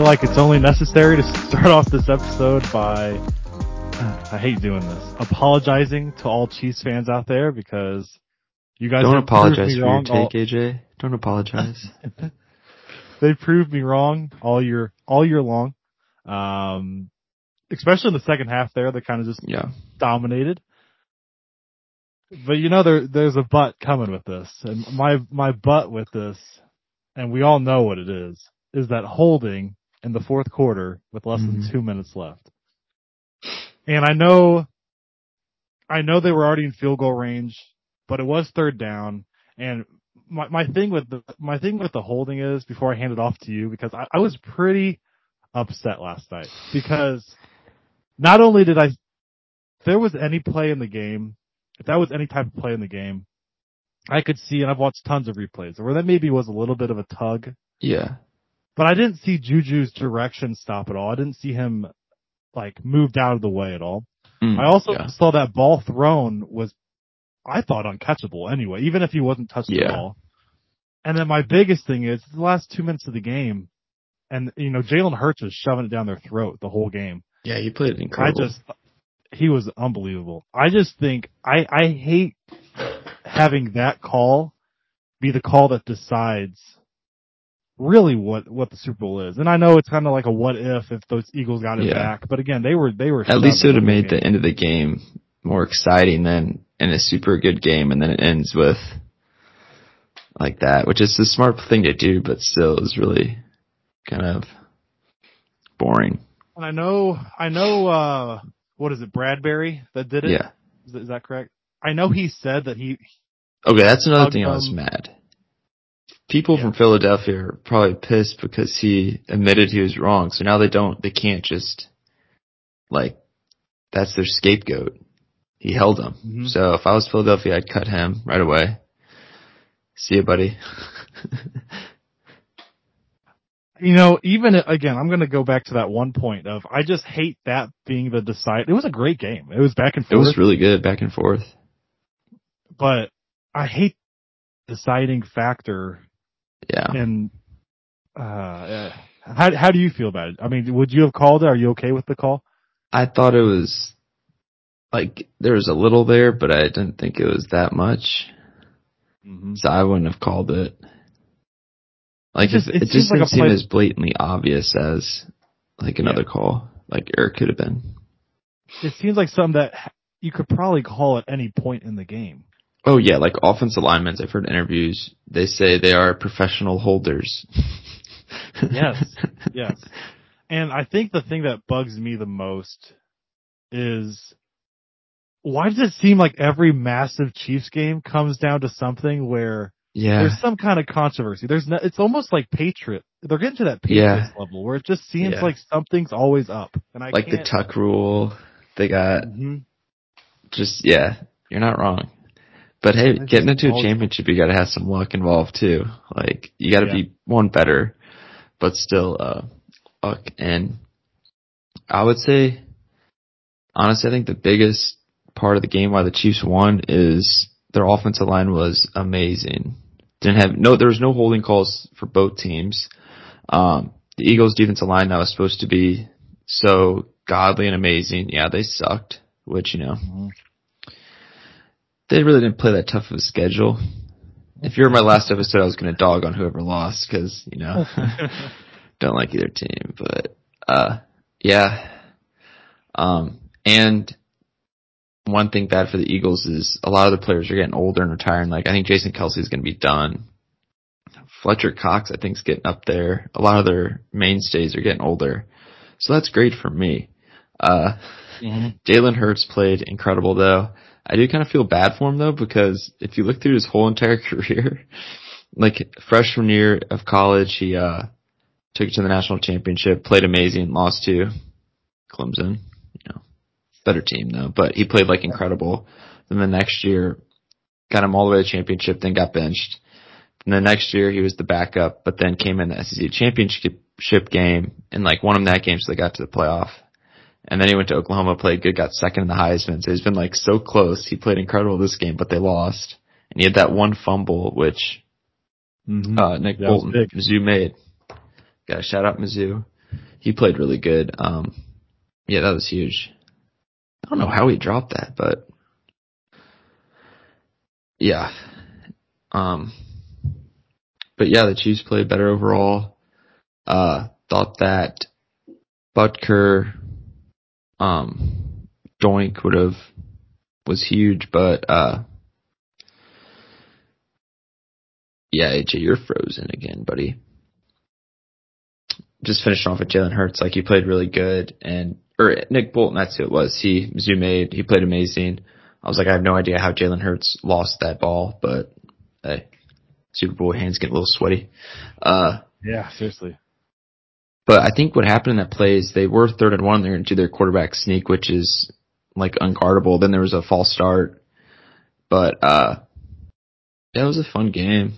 feel like it's only necessary to start off this episode by, I hate doing this, apologizing to all Chiefs fans out there because you guys Don't apologize for wrong your take, AJ. Don't apologize. they proved me wrong all year, all year long. Um, especially in the second half there, they kind of just yeah. dominated. But you know, there, there's a butt coming with this. And my, my butt with this, and we all know what it is, is that holding in the fourth quarter with less than Mhm. two minutes left. And I know, I know they were already in field goal range, but it was third down. And my, my thing with the, my thing with the holding is before I hand it off to you, because I, I was pretty upset last night because not only did I, if there was any play in the game, if that was any type of play in the game, I could see, and I've watched tons of replays where that maybe was a little bit of a tug, Yeah. But I didn't see Juju's direction stop at all. I didn't see him like moved out of the way at all. Mm, I also yeah. saw that ball thrown was, I thought uncatchable anyway, even if he wasn't touched at Yeah. all. And then my biggest thing is the last two minutes of the game, and you know Jalen Hurts was shoving it down their throat the whole game. Yeah, he played incredible. I just, he was unbelievable. I just think I I hate having that call be the call that decides really what what the Super Bowl is. And I know it's kind of like a what if if those Eagles got it Yeah. back, but again they were they were At least it would have made the the end of the game more exciting than in a super good game, and then it ends with like that, which is a smart thing to do, but still is really kind of boring. And I know I know uh what is it Bradberry that did it? Yeah. Is, is that correct? I know he said that he Okay, that's another thing I was mad. People Yeah. from Philadelphia are probably pissed because he admitted he was wrong, so now they don't, they can't just, like, that's their scapegoat. He held him. Mhm. So if I was Philadelphia, I'd cut him right away. See you, buddy. You know, even again, I'm going to go back to that one point of I just hate that being the decide. It was a great game. It was back and forth. it was really good back and forth. but I hate deciding factor. Yeah. And uh, uh, how how do you feel about it? I mean, would you have called it? Are you okay with the call? I thought it was, like, there was a little there, but I didn't think it was that much. Mm-hmm. So I wouldn't have called it. Like It just- it, it just didn't seem play- as blatantly obvious as like another call, like Eric could have been. It seems like something that you could probably call at any point in the game. Oh yeah, like offensive linemen. I've heard interviews. They say they are professional holders. Yes, yes. And I think the thing that bugs me the most is why does it seem like every massive Chiefs game comes down to something where yeah. there's some kind of controversy. There's no, it's almost like Patriot. They're getting to that Patriots level where it just seems Yeah. like something's always up. And I Like the tuck rule. They got Mhm. just yeah. You're not wrong. But hey, getting into a championship, you got to have some luck involved too. Like you got to Yeah. be one better, but still uh, luck. And I would say, honestly, I think the biggest part of the game why the Chiefs won is their offensive line was amazing. Didn't have no, there was no holding calls for both teams. Um, the Eagles' defensive line that was supposed to be so godly and amazing. Yeah, they sucked, which you know Mhm. They really didn't play that tough of a schedule. If you were my last episode, I was going to dog on whoever lost because you know don't like either team. But uh, yeah, um, and one thing bad for the Eagles is a lot of the players are getting older and retiring. Like I think Jason Kelce is going to be done. Fletcher Cox, I think, is getting up there. A lot of their mainstays are getting older, so that's great for me. Uh, Mhm. Jalen Hurts played incredible though. I do kind of feel bad for him though because if you look through his whole entire career, like freshman year of college, he uh took it to the national championship, played amazing, lost to Clemson, you know, better team though, but he played like incredible. Then the next year, got him all the way to the championship, then got benched. And the next year he was the backup, but then came in the SEC championship game and like won him that game, so they got to the playoff. And then he went to Oklahoma, played good, got second in the Heisman. So he's been like so close. He played incredible this game, but they lost. And he had that one fumble, which Mhm. uh, Nick That Bolton. Mizzou made. Got a shout out Mizzou. he played really good. Um, yeah, that was huge. I don't know how he dropped that, but yeah. Um, but yeah, the Chiefs played better overall. Uh, thought that Butker, um, Doink would have was huge, but uh, yeah, AJ, you're frozen again, buddy. Just finishing off with Jalen Hurts, like he played really good, and or Nick Bolton, that's who it was. He made he played amazing. I was like, I have no idea how Jalen Hurts lost that ball, but hey, Super Bowl hands get a little sweaty. Uh, yeah, seriously. But I think what happened in that play is they were third and one. They're going to do their quarterback sneak, which is like unguardable. Then there was a false start. But, uh, it was a fun game.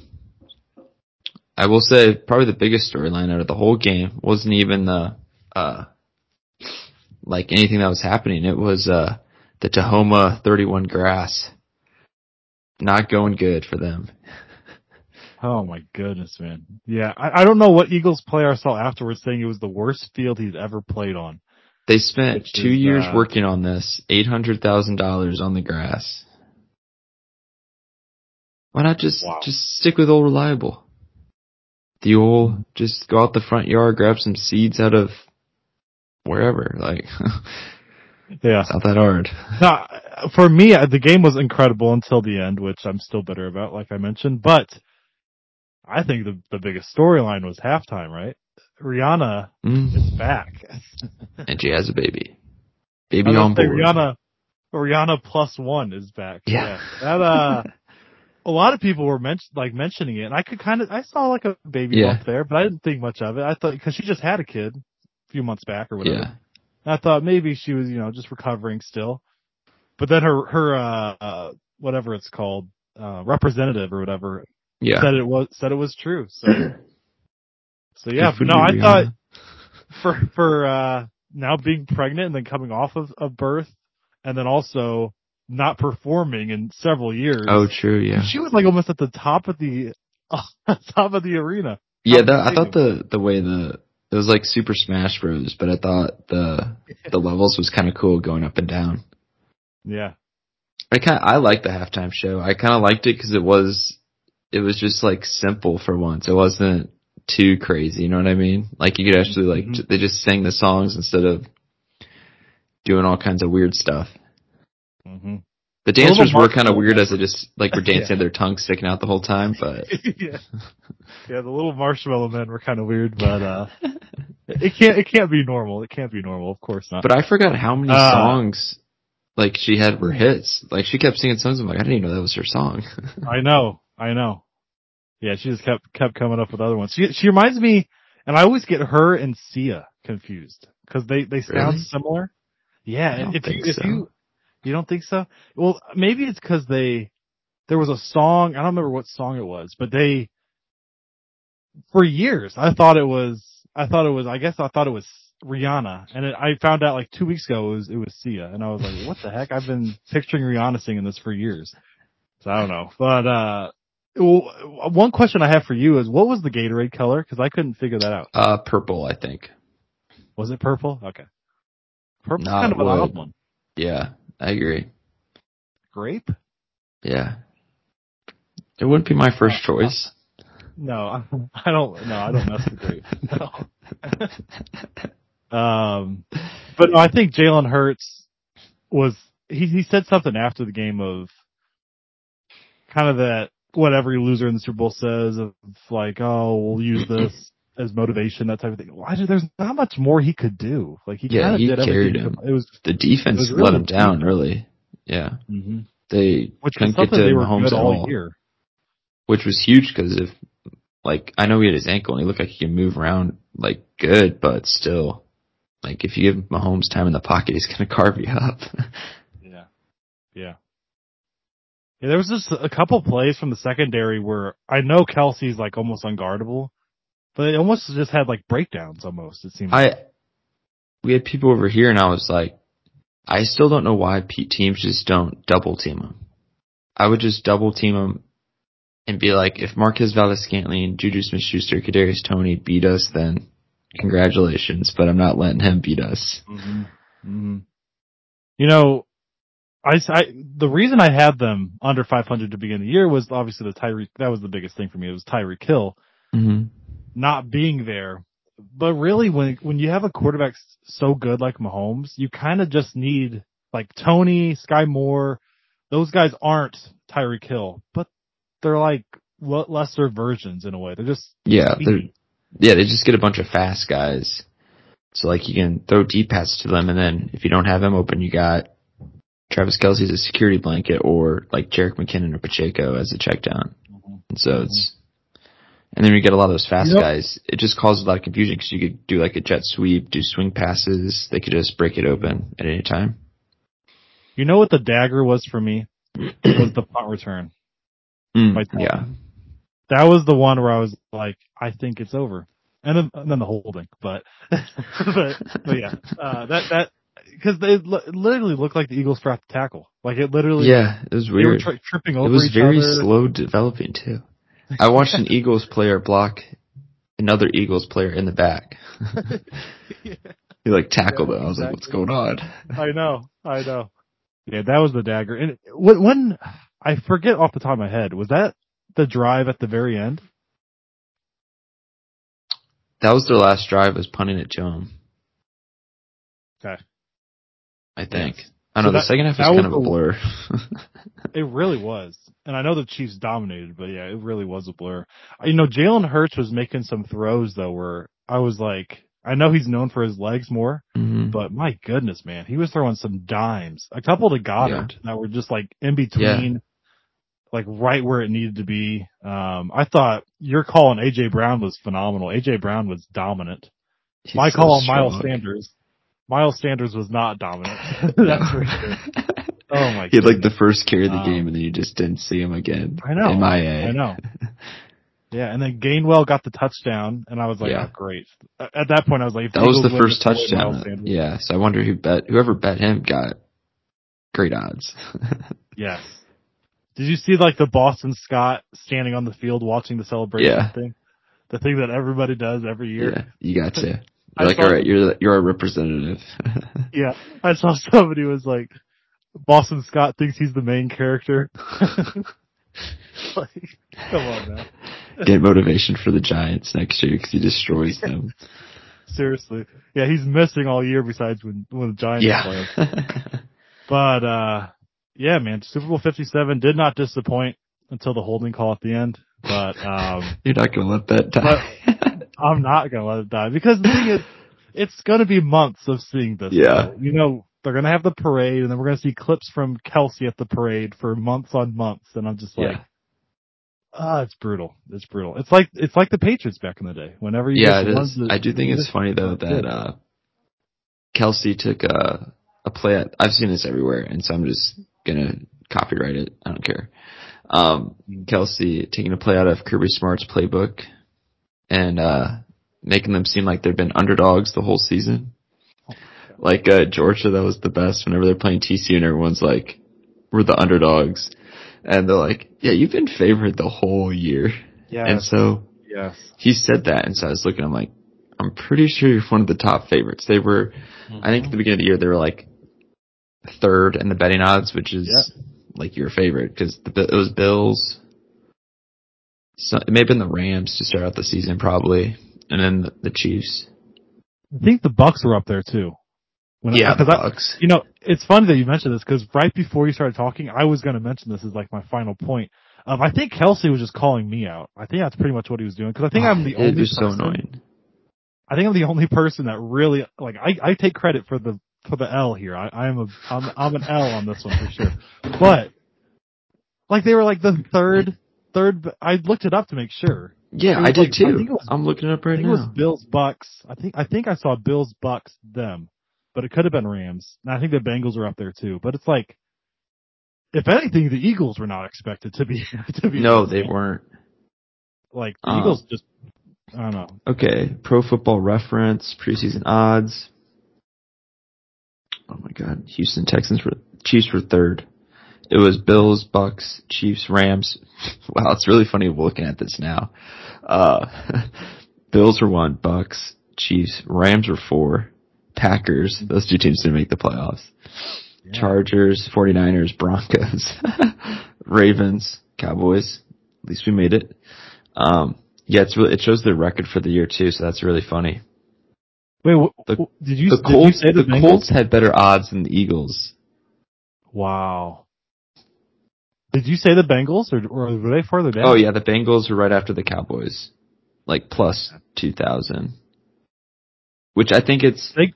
I will say probably the biggest storyline out of the whole game wasn't even the, uh, like anything that was happening. It was, uh, the Tahoma 31 grass. Not going good for them. Oh my goodness, man. Yeah, I, I don't know what Eagles player I saw afterwards saying it was the worst field he's ever played on. They spent two is, years uh, working on this, eight hundred thousand dollars on the grass. Why not just wow. just stick with old reliable? The old just go out the front yard, grab some seeds out of wherever. Like, yeah, it's not that hard. No, for me, the game was incredible until the end, which I'm still bitter about, like I mentioned. But I think the the biggest storyline was halftime, right? Rihanna mm. is back, and she has a baby. Baby on board. Rihanna, Rihanna plus one is back. Yeah, yeah. that uh, a lot of people were mention like mentioning it, and I could kind of I saw like a baby yeah. bump there, but I didn't think much of it. I thought because she just had a kid a few months back or whatever. Yeah. I thought maybe she was you know just recovering still, but then her her uh, uh whatever it's called uh representative or whatever yeah. said it was said it was true. So so yeah, but no, I thought for for uh now being pregnant and then coming off of, of birth and then also not performing in several years. Oh, true, yeah. She was like almost at the top of the uh, top of the arena. Yeah, that, I thought the the way the it was like Super Smash Bros, but I thought the the levels was kind of cool going up and down. Yeah. I kind I liked the halftime show. I kind of liked it because it was it was just like simple for once. It wasn't too crazy. You know what I mean? Like you could actually like mm-hmm. they just sang the songs instead of doing all kinds of weird stuff. Mm-hmm. The dancers were kind of weird as they just like were dancing, yeah. their tongue sticking out the whole time. But yeah, yeah, the little marshmallow men were kind of weird, but uh, it can't it can't be normal. It can't be normal, of course not. But I forgot how many uh, songs like she had were hits. Like she kept singing songs. I'm like, I didn't even know that was her song. I know. I know. Yeah, she just kept kept coming up with other ones. She she reminds me, and I always get her and Sia confused because they they sound really? similar. Yeah, if you if so. you you don't think so? Well, maybe it's because they there was a song. I don't remember what song it was, but they for years I thought it was I thought it was I guess I thought it was Rihanna, and it, I found out like two weeks ago it was it was Sia, and I was like, what the heck? I've been picturing Rihanna singing this for years. So I don't know, but uh well, one question I have for you is, what was the Gatorade color? Because I couldn't figure that out. Uh, purple, I think. Was it purple? Okay. Purple's Not kind of an odd one. Yeah, I agree. Grape? Yeah. It wouldn't be my first choice. No, I don't. No, I don't mess with grape. No. um, but no, I think Jalen Hurts was. He he said something after the game of kind of that what every loser in the Super Bowl says of like, oh, we'll use this as motivation, that type of thing. Why did there's not much more he could do? Like he yeah, he carried him. It was the defense was really let him down, really. Yeah, mm-hmm. they which couldn't get to Mahomes all, all year, which was huge because if like I know he had his ankle and he looked like he can move around like good, but still, like if you give Mahomes time in the pocket, he's gonna carve you up. yeah, yeah. Yeah, there was just a couple plays from the secondary where I know Kelce's like almost unguardable, but it almost just had like breakdowns almost. It seemed. I we had people over here, and I was like, I still don't know why teams just don't double team him. I would just double team him and be like, if Marquez Valdes-Scantling, Juju Smith-Schuster, Kadarius Toney beat us, then congratulations, but I'm not letting him beat us. Mm-hmm. Mm-hmm. You know, I, I, the reason I had them under 500 to begin the year was obviously the Tyreek. That was the biggest thing for me. It was Tyreek Hill Mm-hmm. not being there. But really, when when you have a quarterback so good like Mahomes, you kind of just need like Toney, Sky Moore. Those guys aren't Tyreek Hill, but they're like le- lesser versions in a way. They're just Yeah, they're yeah, they just get a bunch of fast guys. So like you can throw deep passes to them, and then if you don't have them open, you got Travis Kelce's a security blanket, or like Jerick McKinnon or Pacheco as a check down. And so it's, and then you get a lot of those fast You know- guys. It just causes a lot of confusion because you could do like a jet sweep, do swing passes. They could just break it open at any time. You know what the dagger was for me? was the punt return. Mm, yeah, That was the one where I was like, I think it's over. And then, and then the holding, but, but, but yeah, uh, that, that, cause they li- it literally looked like the Eagles dropped the tackle. Like it literally, yeah, it was they were weird. tri- tripping It was very other. slow developing too. I watched an Eagles player block another Eagles player in the back. He like tackled Yeah, it. I was like, "What's going on?" I know, I know. Yeah, that was the dagger. And when, when, I forget off the top of my head, was that the drive at the very end? That was their last drive. Was punting him. Okay. I think. Yes. I So don't know. that- the second half was kind of a blur. It really was. And I know the Chiefs dominated, but yeah, it really was a blur. You know, Jalen Hurts was making some throws though where I was like, I know he's known for his legs more, Mhm. but my goodness, man, he was throwing some dimes. A couple to Goedert that were just like in between, like right where it needed to be. Um, I thought your call on AJ Brown was phenomenal. AJ Brown was dominant. He's My so call on Miles. Sanders. Miles Sanders was not dominant. That's for sure. Oh my god. He had like the first carry of the Um, game, and then you just didn't see him again. I know. MIA. I know. Yeah, and then Gainwell got the touchdown, and I was like, Yeah. oh, great. At at that point, I was like, That was the first just avoid Miles touchdown. Yeah. So I wonder who bet whoever bet him got great odds. Yes. Did you see like the Boston Scott standing on the field watching the celebration Yeah. thing? The thing that everybody does every year. yeah, you got to. I You're like, all right, you're you're our representative. Yeah. I saw somebody was like, Boston Scott thinks he's the main character. like, come on now. Get motivation for the Giants next year because he destroys them. Seriously. Yeah, he's missing all year besides when, when the Giants play. Yeah. But uh yeah, man, Super Bowl 57 did not disappoint until the holding call at the end. But um You're not gonna let that die. I'm not gonna let it die because the thing is, it's gonna be months of seeing this. Yeah. You know, they're gonna have the parade, and then we're gonna see clips from Kelce at the parade for months on months, and I'm just like, yeah. ah, it's brutal. It's brutal. It's like it's like the Patriots back in the day. Whenever you Yeah, it that- I do think it's funny though that uh Kelce took a a play at I've seen this everywhere and so I'm just gonna copyright it. I don't care. Um Kelce taking a play out of Kirby Smart's playbook and uh making them seem like they've been underdogs the whole season. Like uh Georgia that was the best whenever they're playing TCU and everyone's like we're the underdogs and they're like, Yeah, you've been favored the whole year. Yeah. And so yes, he said that, and so I was looking. I'm like, I'm pretty sure you're one of the top favorites. They were, I think, at the beginning of the year, they were like third in the betting odds, which is like your favorite because it was Bills. So it may have been the Rams to start out the season, probably, and then the, the Chiefs. I think the Bucks were up there too. When Yeah, the because I- Bucks. You know, it's funny that you mentioned this because right before you started talking, I was going to mention this as like my final point. Um, I think Kelce was just calling me out. I think that's pretty much what he was doing because I think I'm the it only was so person. annoying. I think I'm the only person that really like. I, I take credit for the for the L here. I, I am a I'm I'm an L on this one for sure. But like they were like the third third. I looked it up to make sure. Yeah, I did like- I too. think it was- I'm looking it up I right think it was. Bills Bucks. I think I think I saw Bills Bucks them, but it could have been Rams. And I think the Bengals are up there too. But it's like, if anything, the Eagles were not expected to be to be. No, they weren't. Like the Um, Eagles just. I don't know. Okay, Pro Football Reference preseason odds. Oh my God, Houston Texans were Chiefs were third. It was Bills, Bucks, Chiefs, Rams. Wow, it's really funny looking at this now. Uh, Bills were one, Bucks, Chiefs. Rams were four. Packers. Those two teams didn't make the playoffs. Yeah. Chargers, 49ers, Broncos, Ravens, Cowboys. At least we made it. Um, yeah, it's really, it shows the record for the year too, so that's really funny. Wait, The- did you The did you Colts, say the, the Colts had better odds than the Eagles. Wow. Did you say the Bengals or, or were they further down? Oh yeah, the Bengals were right after the Cowboys, like plus two thousand. Which I think it's They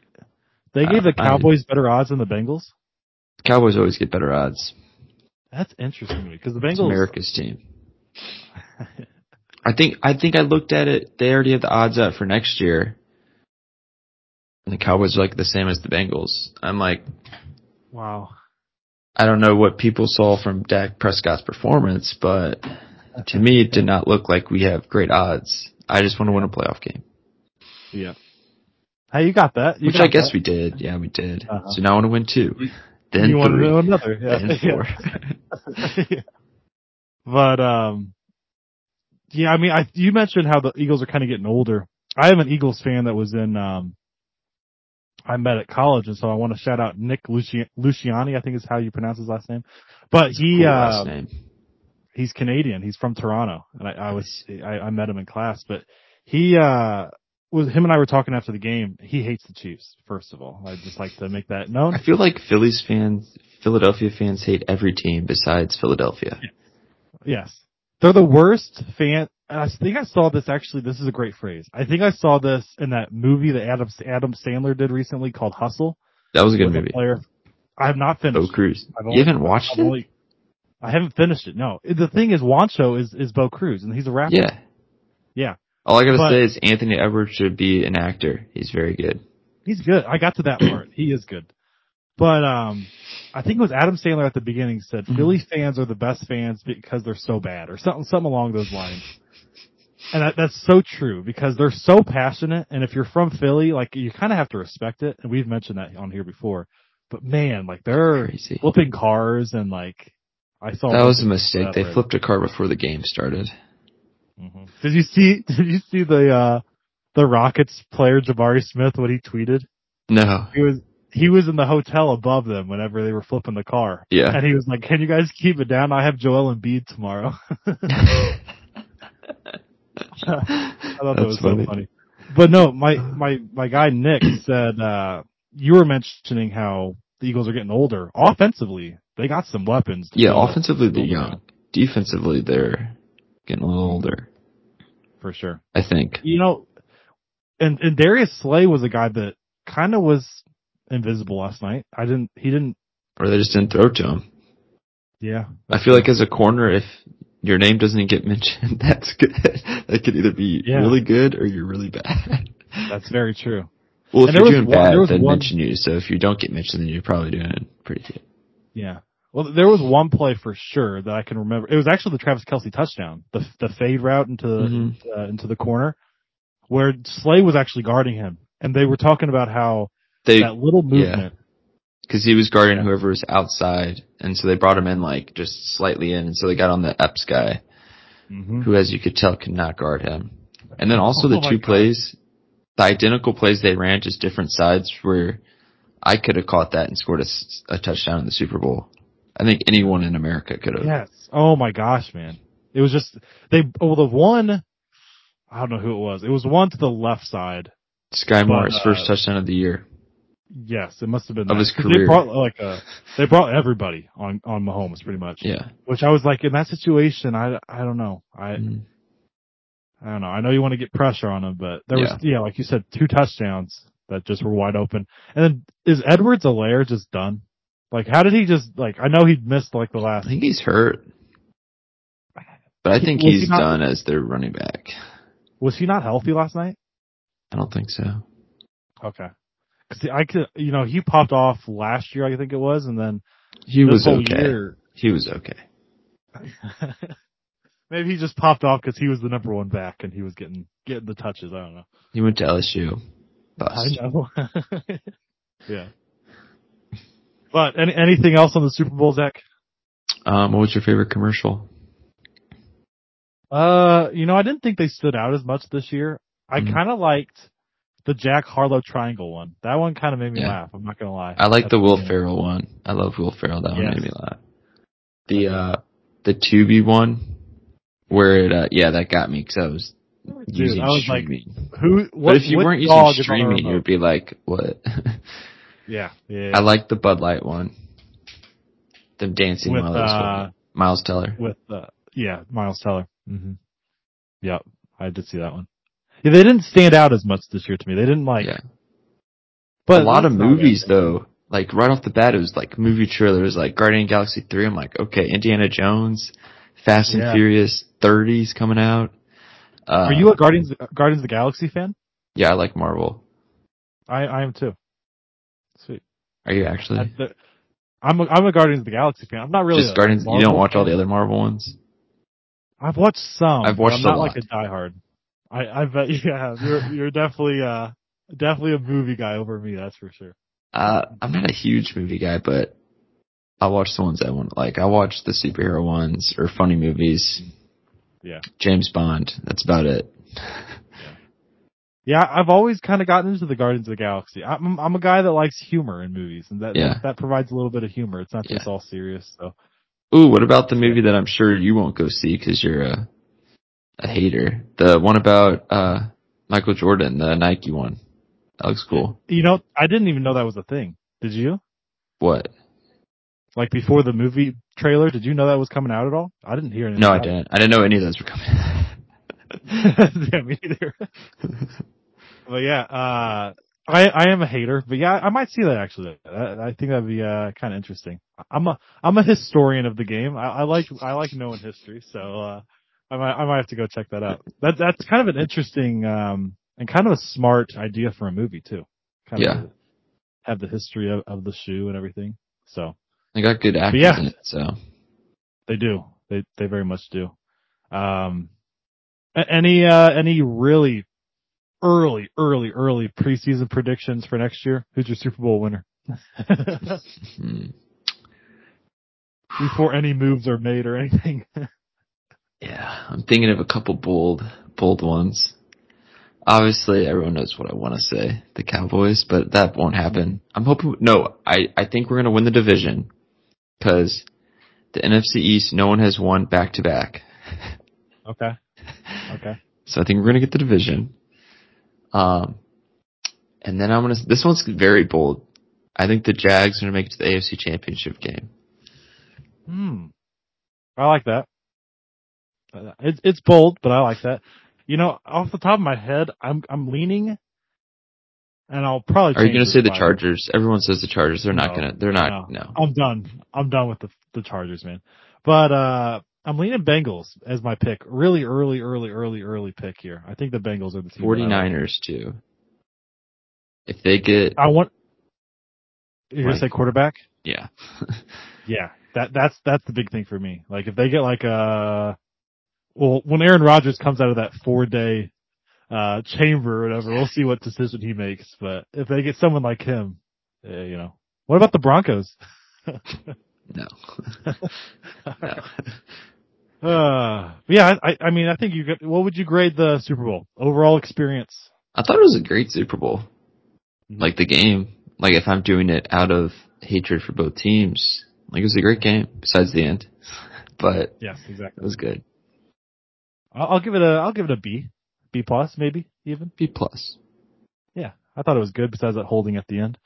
they gave the Uh, I- Cowboys better odds than the Bengals. Cowboys always get better odds. That's interesting to me because the It's Bengals. America's team. I think I think I looked at it. They already have the odds up for next year, and the Cowboys are like the same as the Bengals. I'm like, Wow. I don't know what people saw from Dak Prescott's performance, but to me, it did not look like we have great odds. I just want to win a playoff game, Yeah. Hey, you got that. You which got I guess that. we did. Yeah, we did. Uh-huh. So now I want to win two, then you want to three, know another. Yeah. then four. Yeah. But um, yeah. I mean, I you mentioned how the Eagles are kind of getting older. I have an Eagles fan that was in um, I met at college, and so I want to shout out Nick Luci- Luciani. I think is how you pronounce his last name. But he Cool uh, last name. he's Canadian. He's from Toronto, and I, I was I, I met him in class. But he uh was him and I were talking after the game. He hates the Chiefs. First of all, I'd just like to make that known. I feel like Phillies fans, Philadelphia fans hate every team besides Philadelphia. Yes, they're the worst fan. I think I saw this actually. This is a great phrase. I think I saw this in that movie that Adam Adam Sandler did recently called Hustle. That was a good movie. Player. I have not finished. Bo. Cruz. I've You haven't watched I've it? only- I haven't finished it. No, the thing is, Juancho is is Bo Cruz, and he's a rapper. Yeah. Yeah. All I gotta But- say is Anthony Edwards should be an actor. He's very good. He's good. I got to that part. He is good. But um I think it was Adam Sandler at the beginning said Mhm. Philly fans are the best fans because they're so bad or something something along those lines. And that, that's so true because they're so passionate and if you're from Philly, like you kind of have to respect it and we've mentioned that on here before. But man, like they're Crazy. flipping cars and like I saw That was a mistake. They flipped a car before the game started. Mhm. Did you see did you see the uh the Rockets player Jabari Smith what he tweeted? No. he was he was in the hotel above them whenever they were flipping the car. Yeah. And he was like, Can you guys keep it down? I have Joel and Embiid tomorrow. I thought that was funny. so funny. But no, my my my guy Nick said uh you were mentioning how the Eagles are getting older. Offensively, they got some weapons. Yeah, offensively they're young. Defensively they're getting a little older. for sure. I think. You know, and and Darius Slay was a guy that kind of was invisible last night. I didn't. He didn't. Or they just didn't throw to him. Yeah. I feel like as a corner, if your name doesn't get mentioned, that's good. that could either be Yeah. really good or you're really bad. That's very true. Well, if you're doing one- bad, one- mention you. So if you don't get mentioned, then you're probably doing pretty good. Yeah. Well, there was one play for sure that I can remember. It was actually the Travis Kelce touchdown, the the fade route into Mhm. uh, into the corner, where Slay was actually guarding him, and they were talking about how They that little movement. Because he was guarding whoever was outside, and so they brought him in like just slightly in, and so they got on the Epps guy, Mhm. who, as you could tell, could not guard him. And then also the Oh my two God. plays, the identical plays they ran, just different sides, where I could have caught that and scored a touchdown in the Super Bowl. I think anyone in America could have. Yes. Oh my gosh, man! It was just they. Well, the one, I don't know who it was. It was one to the left side. Sky But, first uh, touchdown of the year. Yes, it must have been Of his career. They brought like a, they brought everybody on on Mahomes pretty much. Yeah. Which I was like in that situation. I I don't know. I Mm. I don't know. I know you want to get pressure on him, but there was, yeah, like you said, two touchdowns that just were wide open. And then is Edwards-Helaire just done? Like, how did he just, like, I know he missed like the last I think he's hurt. But I think Was he he's not- done as their running back. was he not healthy last night? I don't think so. Okay. Cause I could, you know, he popped off last year, I think it was, and then He was okay. year, He was okay. maybe he just popped off because he was the number one back and he was getting, getting the touches. I don't know. He went to LSU. Bust. I know. yeah. But any, anything else on the Super Bowl, Zach? Um, what was your favorite commercial? Uh, you know, I didn't think they stood out as much this year. I Mhm. kind of liked the Jack Harlow triangle one. That one kind of made me Yeah. laugh. I'm not gonna lie. I like That's the Will. Ferrell one. I love Will Ferrell. That one made me laugh. The uh the Tubi one, where it uh yeah that got me because I was using I was like, streaming. Who? What, but if you weren't using the streaming, you would be like, what? Yeah, yeah. I like the Bud Light one. Them dancing With, while it was uh. Miles Teller. with uh, yeah, Miles Teller. hmm Yep, I did see that one. Yeah, they didn't stand out as much this year to me. They didn't like. yeah. But a lot of movies bad. though, like right off the bat, it was like movie trailers, like Guardian of the Galaxy 3. I'm like, okay, Indiana Jones, Fast and Yeah. Furious 30's coming out. Uh, Are you a Guardians Guardians of the Galaxy fan? Yeah, I like Marvel. I I am too. Sweet. Are you actually? I, the, I'm a, I'm a Guardians of the Galaxy fan. I'm not really Just a Guardians. You Marvel don't watch all the other Marvel ones? I've watched some. I've but watched I'm a not lot. like a diehard. I I bet you have. You're you're definitely uh definitely a movie guy over me. That's for sure. Uh, I'm not a huge movie guy, but I watch the ones I want. Like, I watch the superhero ones or funny movies. Yeah. James Bond. That's about it. Yeah, I've always kind of gotten into the Guardians of the Galaxy. I'm I'm a guy that likes humor in movies, and that Yeah. that, that provides a little bit of humor. It's not just all serious. So Ooh, what about the movie that I'm sure you won't go see because you're a a hater? The one about uh Michael Jordan, the Nike one. That looks cool. you know, I didn't even know that was a thing. Did you? What? Like before the movie trailer, did you know that was coming out at all? I didn't hear anything. No, I didn't. I didn't know any of those were coming. it. yeah, me neither. But yeah, uh, I I am a hater, but yeah, I might see that actually. I, I think that'd be uh kind of interesting. I'm a I'm a historian of the game. I, I like I like knowing history, so uh, I might I might have to go check that out. That that's kind of an interesting um and kind of a smart idea for a movie too. Kind Yeah. of have the history of, of the shoe and everything. So they got good actors yeah. in it, so they do. They they very much do. Um, any uh any really early early early preseason predictions for next year? Who's your Super Bowl winner? hmm. Before any moves are made or anything. yeah, I'm thinking of a couple bold bold ones. Obviously, everyone knows what I want to say, the Cowboys, but that won't happen. I'm hoping. No, I I think we're gonna win the division because the NFC East, no one has won back to back. okay. Okay. So I think we're gonna get the division. Um, and then I'm gonna. This one's very bold. I think the Jags are gonna make it to the AFC Championship game. Hmm. I like that. Uh, It's it's bold, but I like that. You know, off the top of my head, I'm I'm leaning, and I'll probably. Are you gonna say the Chargers? Everyone says the Chargers. They're not gonna. They're not. No. I'm done. I'm done with the the Chargers, man. But uh I'm leaning Bengals as my pick. Really early, early, early, early pick here. I think the Bengals are the team. that I like. 49ers too. If they get, I want. You're gonna say quarterback? yeah, Yeah, that that's that's the big thing for me. Like if they get like a, well, when Aaron Rodgers comes out of that four day uh chamber or whatever, we'll see what decision he makes. But if they get someone like him, uh, you know, what about the Broncos? no, no. Uh, yeah, I, I mean, I think you get, what would you grade the Super Bowl? Overall experience? I thought it was a great Super Bowl. Mhm. Like the game, like if I'm doing it out of hatred for both teams, like it was a great game. Besides the end, but Yes, exactly. it was good. I'll, I'll give it a, I'll give it a B. B plus, maybe, even. B plus. Yeah, I thought it was good besides that holding at the end.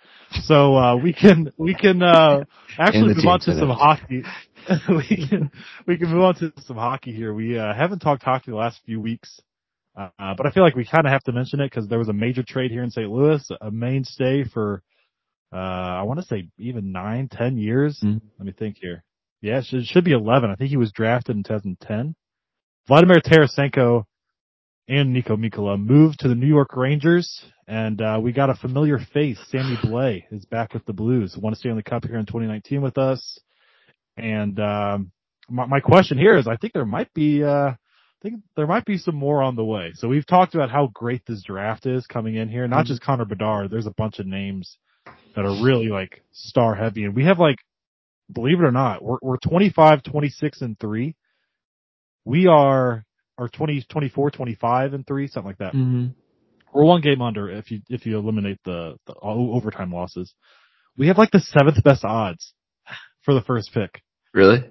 So, uh, we can, we can, uh, actually move on to some finished. hockey. we can, we can move on to some hockey here. We, uh, haven't talked hockey the last few weeks. Uh, uh, but I feel like we kind of have to mention it because there was a major trade here in St. Louis, a mainstay for, uh, I want to say even nine, ten years. Mhm. Let me think here. Yeah, it should, it should be 11. I think he was drafted in 2010. Vladimir Tarasenko and Niko Mikkola moved to the New York Rangers, and uh, we got a familiar face. Sammy Blais is back with the Blues. Won a Stanley Cup here in 2019 with us. And um, my, my question here is, I think there might be, uh, I think there might be some more on the way. So we've talked about how great this draft is coming in here. Not just Connor Bedard. There's a bunch of names that are really like star heavy, and we have like, believe it or not, we're we're 25, 26, and three. We are are 20, 24, 25 and three, something like that. Mm-hmm. We're one game under if you if you eliminate the, the overtime losses. We have like the seventh best odds for the first pick. Really?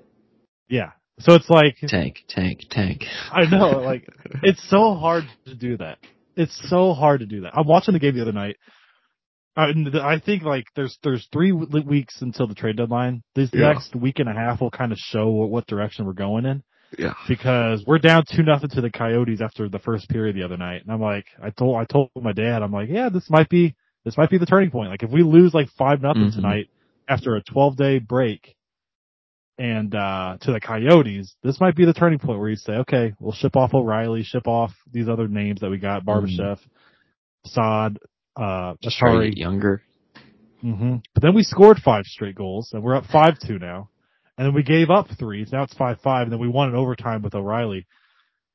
Yeah. So it's like tank, tank, tank. I know, like it's so hard to do that. It's so hard to do that. I'm watching the game the other night. I think like there's there's three weeks until the trade deadline. This yeah. next week and a half will kind of show what, what direction we're going in. Yeah. Because we're down two nothing to the Coyotes after the first period the other night, and I'm like, I told I told my dad, I'm like, yeah, this might be this might be the turning point. Like if we lose like five nothing mm-hmm. tonight after a 12 day break, and uh to the Coyotes, this might be the turning point where you say, okay, we'll ship off O'Reilly, ship off these other names that we got, Barbashev, mm. Saad, uh, Acciari. younger. Mm-hmm. But then we scored five straight goals, and we're up five two now. And then we gave up three. Now it's five five, and then we won in overtime with O'Reilly.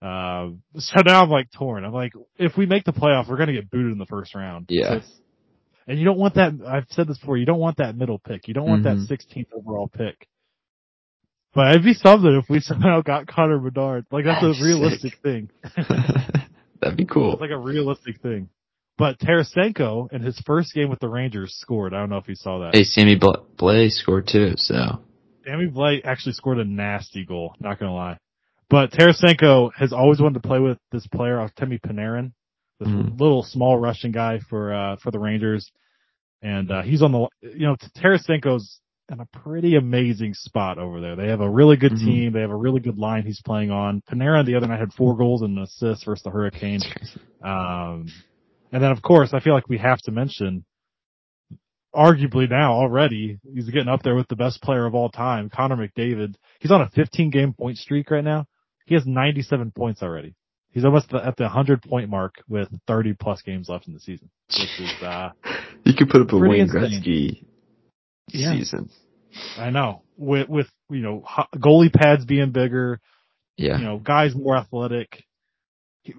Uh, so now I'm like torn. I'm like, if we make the playoff, we're gonna get booted in the first round. Yeah. So and you don't want that. I've said this before. You don't want that middle pick. You don't want mm-hmm. that 16th overall pick. But it'd be something if we somehow got Connor Bedard. Like that's a realistic Sick. thing. That'd be cool. It's like a realistic thing. But Tarasenko in his first game with the Rangers scored. I don't know if you saw that. Hey, Sammy Blais scored too. So Sammy Blais actually scored a nasty goal. Not gonna lie. But Tarasenko has always wanted to play with this player, Artemi Panarin, this mm. little small Russian guy for uh for the Rangers, and uh he's on the you know Tarasenko's in a pretty amazing spot over there. They have a really good mm-hmm. team. They have a really good line he's playing on. Panarin the other night had four goals and an assist versus the Hurricanes. Um, and then of course I feel like we have to mention, arguably now already, he's getting up there with the best player of all time, Connor McDavid. He's on a 15 game point streak right now. He has 97 points already. He's almost at the 100 point mark with 30 plus games left in the season, which is, uh, you could put up a Wayne Gretzky yeah. season. I know. With with you know goalie pads being bigger, yeah, you know guys more athletic.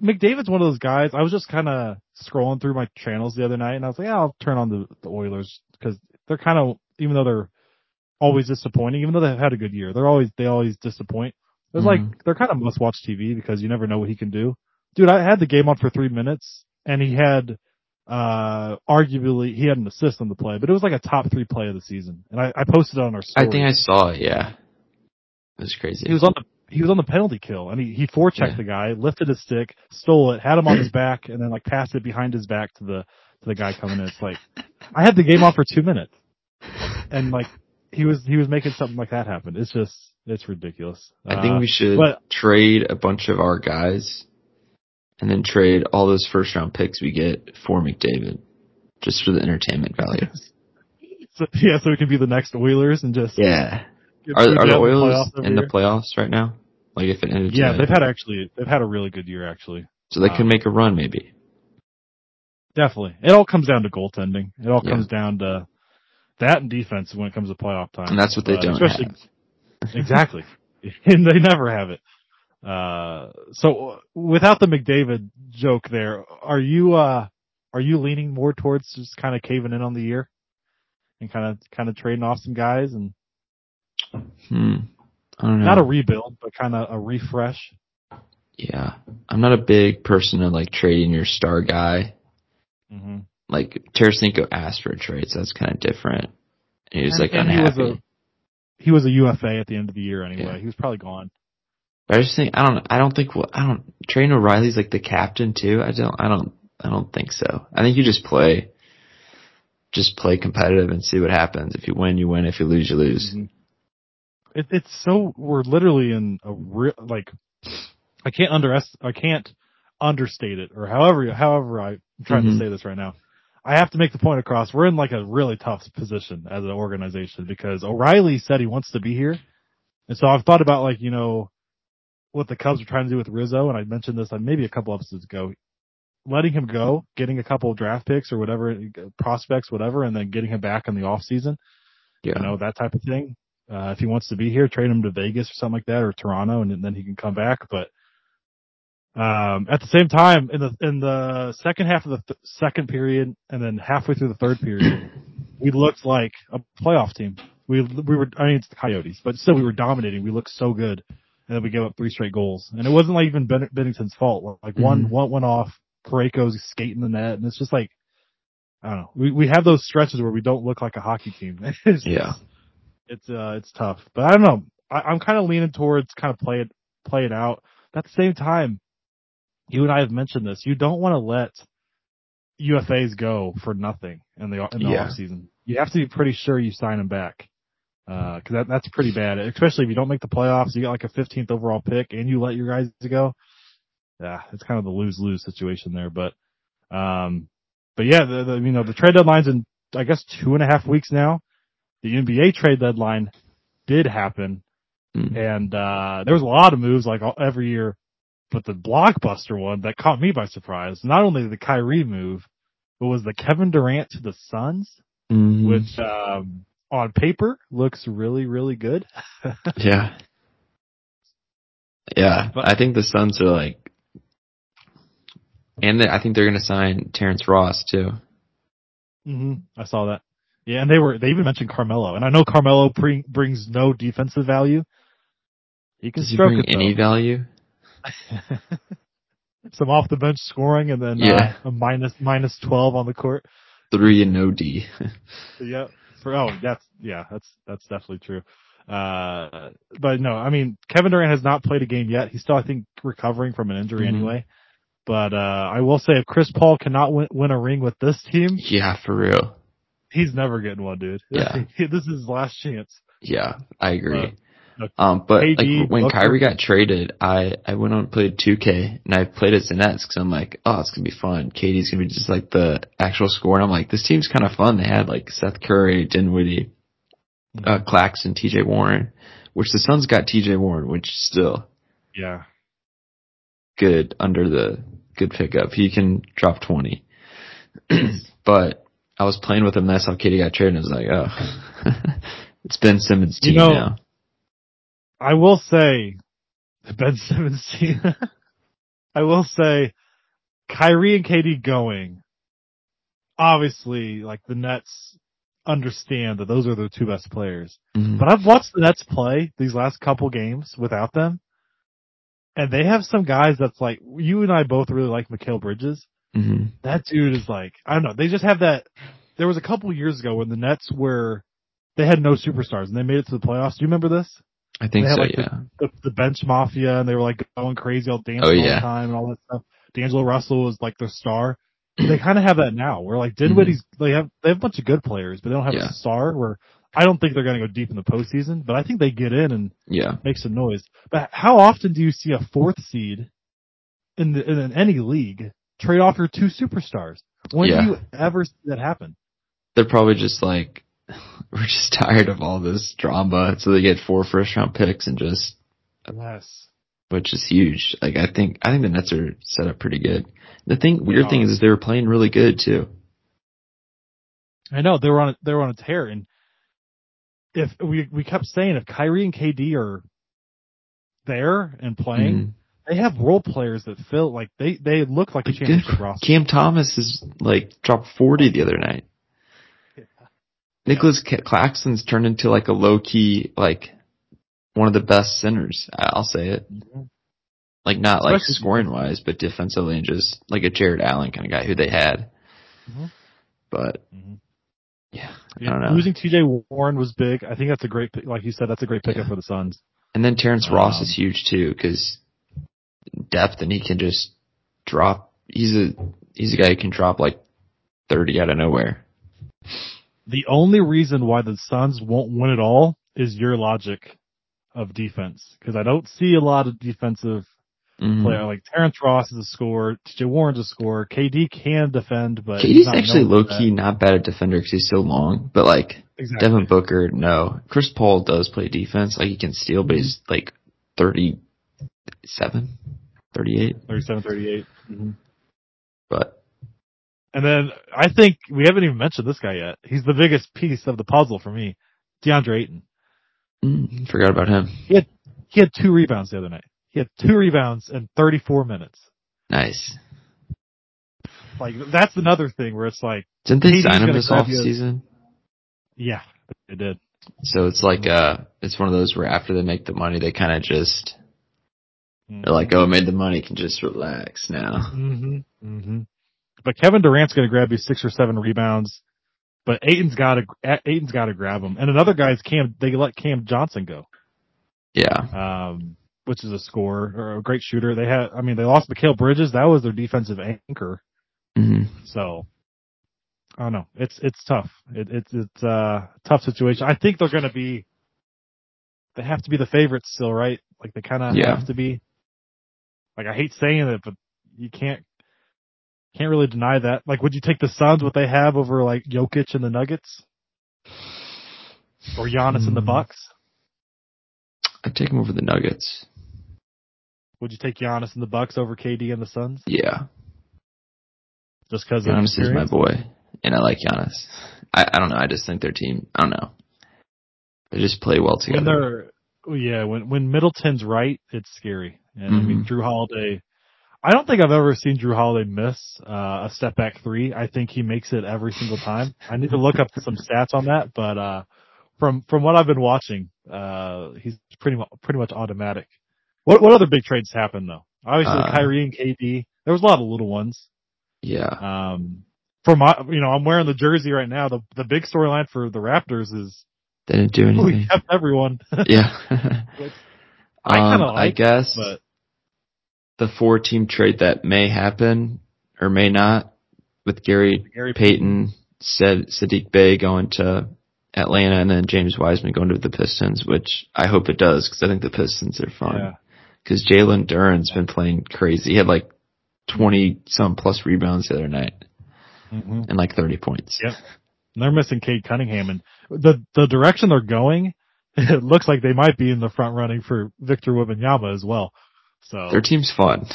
McDavid's one of those guys. I was just kind of scrolling through my channels the other night, and I was like, yeah, I'll turn on the the Oilers because they're kind of even though they're always disappointing, even though they've had a good year, they're always they always disappoint. It's mm-hmm. like they're kind of must watch TV because you never know what he can do. Dude, I had the game on for three minutes, and he had uh, arguably he had an assist on the play, but it was like a top three play of the season. And I, I posted it on our story. I think I saw it. Yeah, it was crazy. He was on the he was on the penalty kill, and he he forechecked yeah. the guy, lifted his stick, stole it, had him on his back, and then like passed it behind his back to the to the guy coming in. It's like I had the game on for two minutes, and like he was he was making something like that happen. It's just it's ridiculous. I think we uh, should but, trade a bunch of our guys and then trade all those first round picks we get for McDavid, just for the entertainment value. so, yeah, so we can be the next Oilers and just yeah. Are, are the Oilers in the playoffs right now? Like if it ended yeah, they've had actually they've had a really good year actually. So they um, could make a run maybe. Definitely, it all comes down to goaltending. It all yeah. comes down to that and defense when it comes to playoff time. And that's what they don't especially, have. exactly, and they never have it. Uh, so without the McDavid joke there, are you, uh, are you leaning more towards just kind of caving in on the year and kind of, kind of trading off some guys and hmm. not a rebuild, but kind of a refresh? Yeah. I'm not a big person of like trading your star guy. Mm-hmm. Like Tarasenko asked for a trade, so that's kind of different. he was and, like and unhappy. He was, a, he was a UFA at the end of the year anyway. Yeah. He was probably gone. But I just think I don't I don't think I don't Trayne O'Reilly's like the captain too. I don't I don't I don't think so. I think you just play just play competitive and see what happens. If you win, you win. If you lose, you lose. Mm-hmm. It, it's so we're literally in a real like I can't underest I can't understate it or however however I'm trying mm-hmm. to say this right now. I have to make the point across. We're in like a really tough position as an organization because O'Reilly said he wants to be here. And so I've thought about like, you know, what the Cubs are trying to do with Rizzo, and I mentioned this on maybe a couple episodes ago. Letting him go, getting a couple of draft picks or whatever, prospects, whatever, and then getting him back in the off season. Yeah. You know, that type of thing. Uh, if he wants to be here, trade him to Vegas or something like that or Toronto and then he can come back. But, um, at the same time, in the, in the second half of the th- second period and then halfway through the third period, we looked like a playoff team. We, we were, I mean, it's the Coyotes, but still we were dominating. We looked so good and then we gave up three straight goals. And it wasn't like even ben- Binnington's fault. Like one, mm-hmm. one went off, Parayko's skating the net, and it's just like I don't know. We we have those stretches where we don't look like a hockey team. it's, Yeah. it's uh it's tough, but I don't know. I, I'm kind of leaning towards kind of play it play it out. But at the same time, you and I have mentioned this. You don't want to let UFAs go for nothing in the in the Yeah. off season. You have to be pretty sure you sign them back. Uh, cause that, that's pretty bad, especially if you don't make the playoffs, you got like a 15th overall pick and you let your guys go. Yeah, it's kind of the lose-lose situation there, but, um, but yeah, the, the, you know, the trade deadline's in, I guess, two and a half weeks now. The NBA trade deadline did happen Mm. and, uh, there was a lot of moves like all, every year, but the blockbuster one that caught me by surprise, not only the Kyrie move, but was the Kevin Durant to the Suns, Mhm. which, um, on paper looks really, really good. Yeah. Yeah. But- I think the Suns are like, and they, I think they're going to sign Terrence Ross too. hmm I saw that. Yeah, and they were they even mentioned Carmelo, and I know Carmelo pre- brings no defensive value. He can Does he bring it any value? Some off the bench scoring, and then Yeah. uh, a minus minus twelve on the court. Three and no D. Yeah. For oh, that's yeah, that's that's definitely true. Uh, but no, I mean Kevin Durant has not played a game yet. He's still, I think, recovering from an injury Mhm. anyway. But uh, I will say, if Chris Paul cannot win, win a ring with this team, yeah, for real. he's never getting one, dude. Yeah. this is his last chance. Yeah, I agree. Um, but KD, like when Booker- Kyrie got traded, I I went on and played 2K and I played as the Nets because I'm like, oh, it's gonna be fun. KD's gonna be just like the actual score, and I'm like, this team's kind of fun. They had like Seth Curry, Dinwiddie, uh, Claxton, T.J. Warren, which the Suns got T.J. Warren, which still Yeah. good under the good pickup. He can drop 20. but I was playing with him and I saw Katie got traded and I was like, oh, it's Ben Simmons' You team know- now. I will say, the Ben Simmons team. I will say, Kyrie and KD going. Obviously, like the Nets understand that those are their two best players. Mhm. But I've watched the Nets play these last couple games without them, and they have some guys that's like you and I both really like Mikal Bridges. Mhm. That dude is like I don't know. They just have that. There was a couple years ago when the Nets were they had no superstars and they made it to the playoffs. Do you remember this? I think so, like, yeah. the, the bench mafia and they were like going crazy, all dancing Oh, all the time and all that stuff. D'Angelo Russell was like the star. they kind of have that now. Where like Dinwiddie's, they have they have a bunch of good players, but they don't have Mm-hmm. Yeah. a star. Where I don't think they're going to go deep in the postseason, but I think they get in and Yeah. make some noise. But how often do you see a fourth seed in the in any league trade off your two superstars? When Yeah. do you ever see that happen? They're probably just like, we're just tired of all this drama. So they get four first round picks and just, Yes. which is huge. Like I think, I think the Nets are set up pretty good. The thing, weird are. thing is, is they were playing really good too. I know they were on a, they were on a tear, and if we we kept saying if Kyrie and KD are there and playing, Mhm. they have role players that feel like they they look like a Like, good championship roster. Cam Thomas is like dropped 40 the other night. Nicolas Claxton's turned into like a low key, like one of the best centers. I'll say it. Mhm. Like not like Especially scoring wise, but defensively and just like a Jarrett Allen kind of guy who they had. Mhm. But Mhm. yeah, I don't know. losing T.J. Warren was big. I think that's a great, pick- like you said, that's a great pickup Yeah. for the Suns. And then Terrence Ross Um, is huge too because depth and he can just drop. He's a he's a guy who can drop like 30 out of nowhere. The only reason why the Suns won't win it all is your logic of defense, because I don't see a lot of defensive Mhm. player like Terrence Ross is a scorer, T.J. Warren's a scorer, KD can defend, but KD's actually low key not bad at defender because he's so long, but like Exactly. Devin Booker, no. Chris Paul does play defense, like he can steal, but he's like 37, 38. 37, 38. Mhm. But And then I think we haven't even mentioned this guy yet. He's the biggest piece of the puzzle for me. DeAndre Ayton. mm, forgot about him. He had two rebounds the other night. He had two rebounds in 34 minutes. Nice. Like that's another thing where it's like, Didn't they sign him this off season? yeah, they did. So it's like uh, it's one of those where after they make the money, they kind of just They're like, oh, made the money, can just relax now. hmm hmm But Kevin Durant's going to grab you six or seven rebounds. But Ayton's got to Ayton's got to grab him, and another guy's Cam. They let Cam Johnson go, Yeah. um, which is a scorer or a great shooter. They had, I mean, they lost Mikal Bridges. That was their defensive anchor. hmm So I don't know. It's it's tough. It, it's it's a tough situation. I think they're going to be. They have to be the favorites still, right? Like they kind of Yeah. have to be. Like I hate saying it, but you can't can't really deny that. Like, would you take the Suns what they have over like Jokic and the Nuggets, or Giannis and the Hmm. Bucks? I'd take him over the Nuggets. Would you take Giannis and the Bucks over KD and the Suns Yeah. just because of Giannis is my boy, and I like Giannis. I, I don't know. I just think their team. I don't know. They just play well When together. they're oh, yeah, when when Middleton's right, it's scary. And I mean, Mhm. Jrue Holiday. I don't think I've ever seen Jrue Holiday miss uh, a step back three. I think he makes it every single time. I need to look up some stats on that, but uh, from from what I've been watching, uh, he's pretty much pretty much automatic. What what other big trades happened though? Obviously, Uh, Kyrie and KD. There was a lot of little ones. Yeah. Um, for my, you know, I'm wearing the jersey right now. The the big storyline for the Raptors is They didn't do we anything. kept everyone. yeah. I Um, kinda I like, guess but the four team trade that may happen or may not with Gary Gary Payton, said Sadiq Bey going to Atlanta and then James Wiseman going to the Pistons, which I hope it does because I think the Pistons are fun. Because Jalen Duren's been playing crazy. He had like 20 some plus rebounds the other night hmm and like 30 points. Yep. And They're missing Cade Cunningham, and the the direction they're going, it looks like they might be in the front running for Victor Wembanyama as well. So Their team's fun.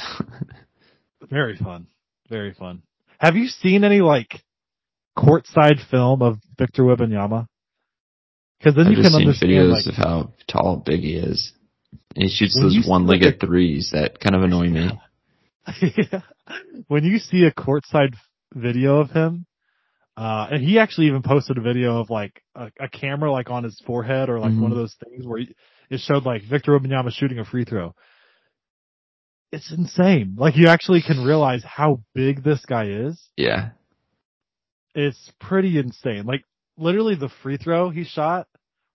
very fun, very fun. Have you seen any like courtside film of Victor Wembanyama? Because then I've you can seen understand videos like of how tall big he is. And he shoots those see, one like, threes that kind of annoy me. when you see a courtside video of him, uh, and he actually even posted a video of like a, a camera like on his forehead or like Mhm. one of those things where he, it showed like Victor Wembanyama shooting a free throw. It's insane. Like you actually can realize how big this guy is. Yeah. It's pretty insane. Like literally the free throw he shot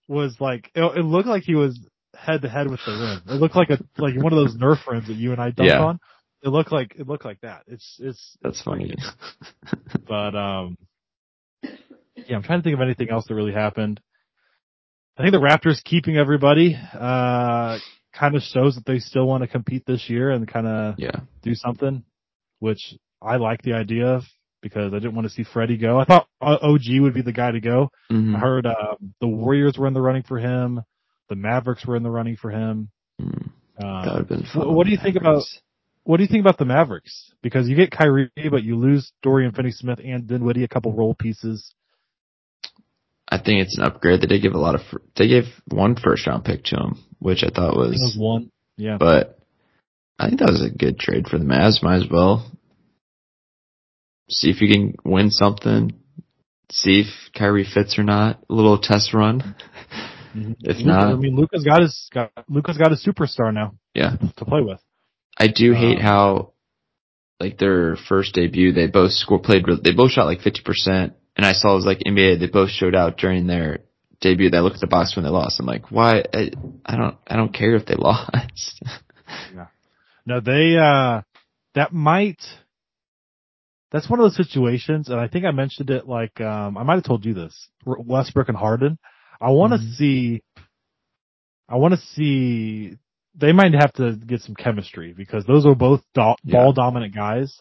was like, it, it looked like he was head to head with the rim. It looked like a, like one of those Nerf rims that you and I dunked Yeah. on. It looked like, it looked like that. It's, it's, That's funny. but um yeah, I'm trying to think of anything else that really happened. I think the Raptors keeping everybody uh kind of shows that they still want to compete this year and kind of yeah. do something, which I like the idea of because I didn't want to see Freddie go. I thought OG would be the guy to go. Mhm. I heard um, the Warriors were in the running for him, the Mavericks were in the running for him. Mm, That would Um, have been fun. what do you think about what do you think about the Mavericks? Because you get Kyrie, but you lose Dorian Finney-Smith and Dinwiddie, a couple role pieces. I think it's an upgrade. They did give a lot of. They gave one first round pick to him, which I thought I think it was was. one. Yeah. But I think that was a good trade for the Mavs. Might as well see if you can win something. See if Kyrie fits or not. A little test run. Mhm. If Luka- not- I mean, Luka's got his got Luka's got a superstar now Yeah. to play with. I do hate Um, how, like their first debut, they both score played. They both shot like fifty percent, and I saw it was like NBA. They both showed out during their debut. They looked at the box when they lost. I'm like, why? I, I don't. I don't care if they lost. yeah. No, they uh that might that's one of those situations, and I think I mentioned it like um I might have told you this. Westbrook and Harden. I want to Mhm. see. I want to see. They might have to get some chemistry because those are both do- Yeah. ball dominant guys.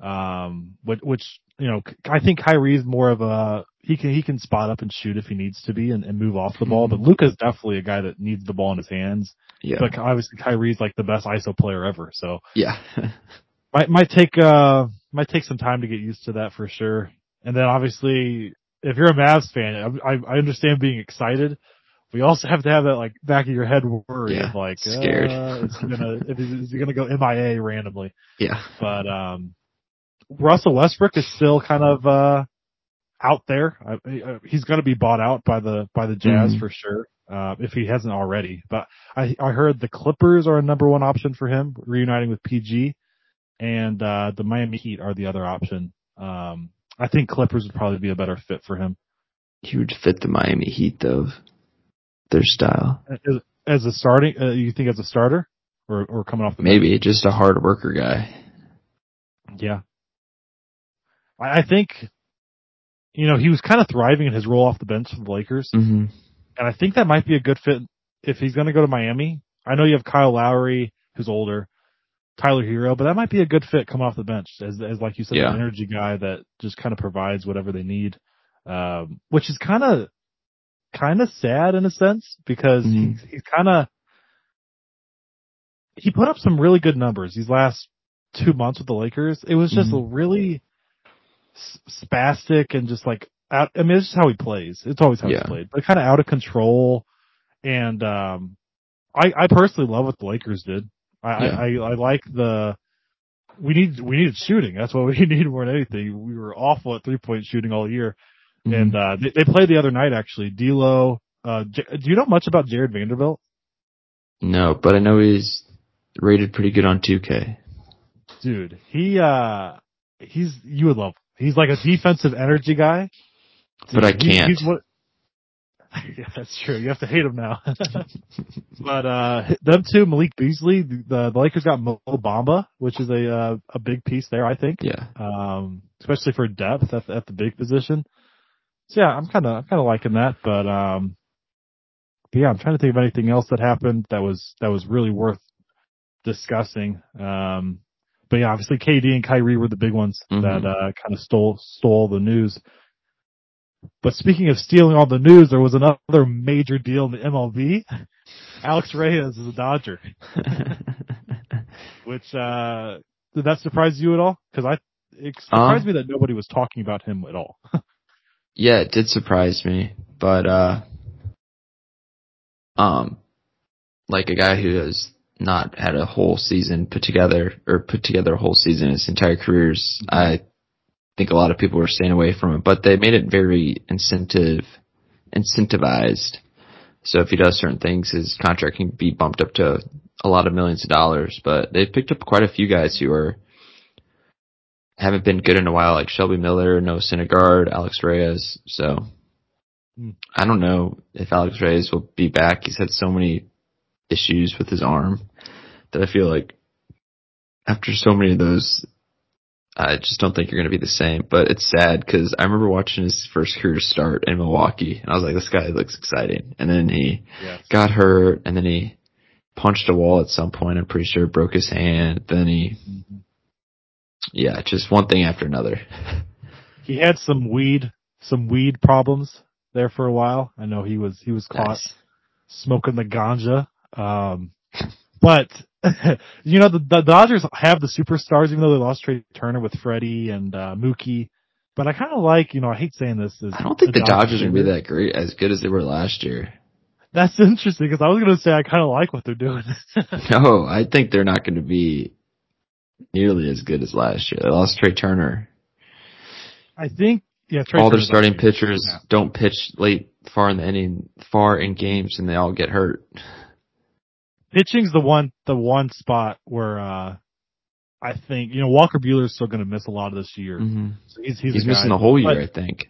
Um, which, which you know, I think Kyrie's more of a he can he can spot up and shoot if he needs to be and, and move off the ball. But Mhm. Luka's definitely a guy that needs the ball in his hands. yeah. But obviously Kyrie's like the best ISO player ever. So yeah. might might take uh might take some time to get used to that for sure. And then obviously, if you're a Mavs fan, I, I understand being excited. We also have to have that like back of your head worry Yeah, of like scared. Uh, is he gonna is he gonna go MIA randomly? yeah. But um, Russell Westbrook is still kind of uh out there. I, he's gonna be bought out by the by the Jazz Mhm. for sure. uh, if he hasn't already. But I, I heard the Clippers are a number one option for him, reuniting with PG, and uh, the Miami Heat are the other option. Um, I think Clippers would probably be a better fit for him. He would fit the Miami Heat though, their style. As, as a starting, uh, you think as a starter, or or coming off the Maybe bench? just a hard worker guy. Yeah, I, think you know, he was kind of thriving in his role off the bench for the Lakers. Mm-hmm. And I think that might be a good fit if he's going to go to Miami. I know you have Kyle Lowry, who's older, Tyler Herro, but that might be a good fit coming off the bench as, as like you said, yeah. an energy guy that just kind of provides whatever they need. Um, which is kind of, kind of sad in a sense because mm-hmm. he's, he's kind of, he put up some really good numbers these last two months with the Lakers. It was just mm-hmm. a really spastic and just like out. I mean, it's just how he plays. It's always how yeah. he's played, but kind of out of control. And um, I I personally love what the Lakers did. I yeah. I, I, I like the. We need we needed shooting. That's what we needed more than anything. We were awful at three point shooting all year, mm-hmm. and uh, they, they played the other night actually. D'Lo, uh, J- do you know much about Jarred Vanderbilt? No, but I know he's rated pretty good on 2K. Dude, he uh he's you would love He's like a defensive energy guy. But I can't. He's what, yeah, that's true. You have to hate him now. but uh them two, Malik Beasley, the, the Lakers got Mo Bamba, which is a uh, a big piece there, I think. Yeah. Um, especially for depth at, at the big position. So yeah, I'm kind of I'm kind of liking that. But um, but yeah, I'm trying to think of anything else that happened that was that was really worth discussing. Um, but yeah, obviously KD and Kyrie were the big ones mm-hmm. that uh, kind of stole stole the news. But speaking of stealing all the news, there was another major deal in the MLB. Alex Reyes is a Dodger, which uh, did that surprise you at all? Because I it surprised um, me that nobody was talking about him at all. yeah, it did surprise me, but uh, um, like a guy who has not had a whole season put together or put together a whole season in his entire careers. I think a lot of people were staying away from it, but they made it very incentive incentivized. So if he does certain things, his contract can be bumped up to a lot of millions of dollars. But they've picked up quite a few guys who are haven't been good in a while, like Shelby Miller, Noah Syndergaard, Alex Reyes. So hmm. I don't know if Alex Reyes will be back. He's had so many issues with his arm that I feel like after so many of those, I just don't think you're going to be the same. But it's sad because I remember watching his first career start in Milwaukee, and I was like, this guy looks exciting. And then he yes. got hurt, and then he punched a wall at some point. I'm pretty sure broke his hand. Then he, mm-hmm. yeah, just one thing after another. he had some weed, some weed problems there for a while. I know he was he was caught nice. smoking the ganja um, but you know the, the Dodgers have the superstars, even though they lost Trea Turner with Freddie and uh, Mookie. But I kind of like, you know, I hate saying this. I don't think the Dodgers are gonna be that great, as good as they were last year. That's interesting because I was going to say I kind of like what they're doing. no, I think they're not going to be nearly as good as last year. They lost Trea Turner. I think yeah. Trey all their starting pitchers yeah. don't pitch late, far in the inning, far in games, and they all get hurt pitching's the one the one spot where uh I think you know Walker Buehler's still going to miss a lot of this year. Mm-hmm. So he's he's, he's missing the whole year, I think.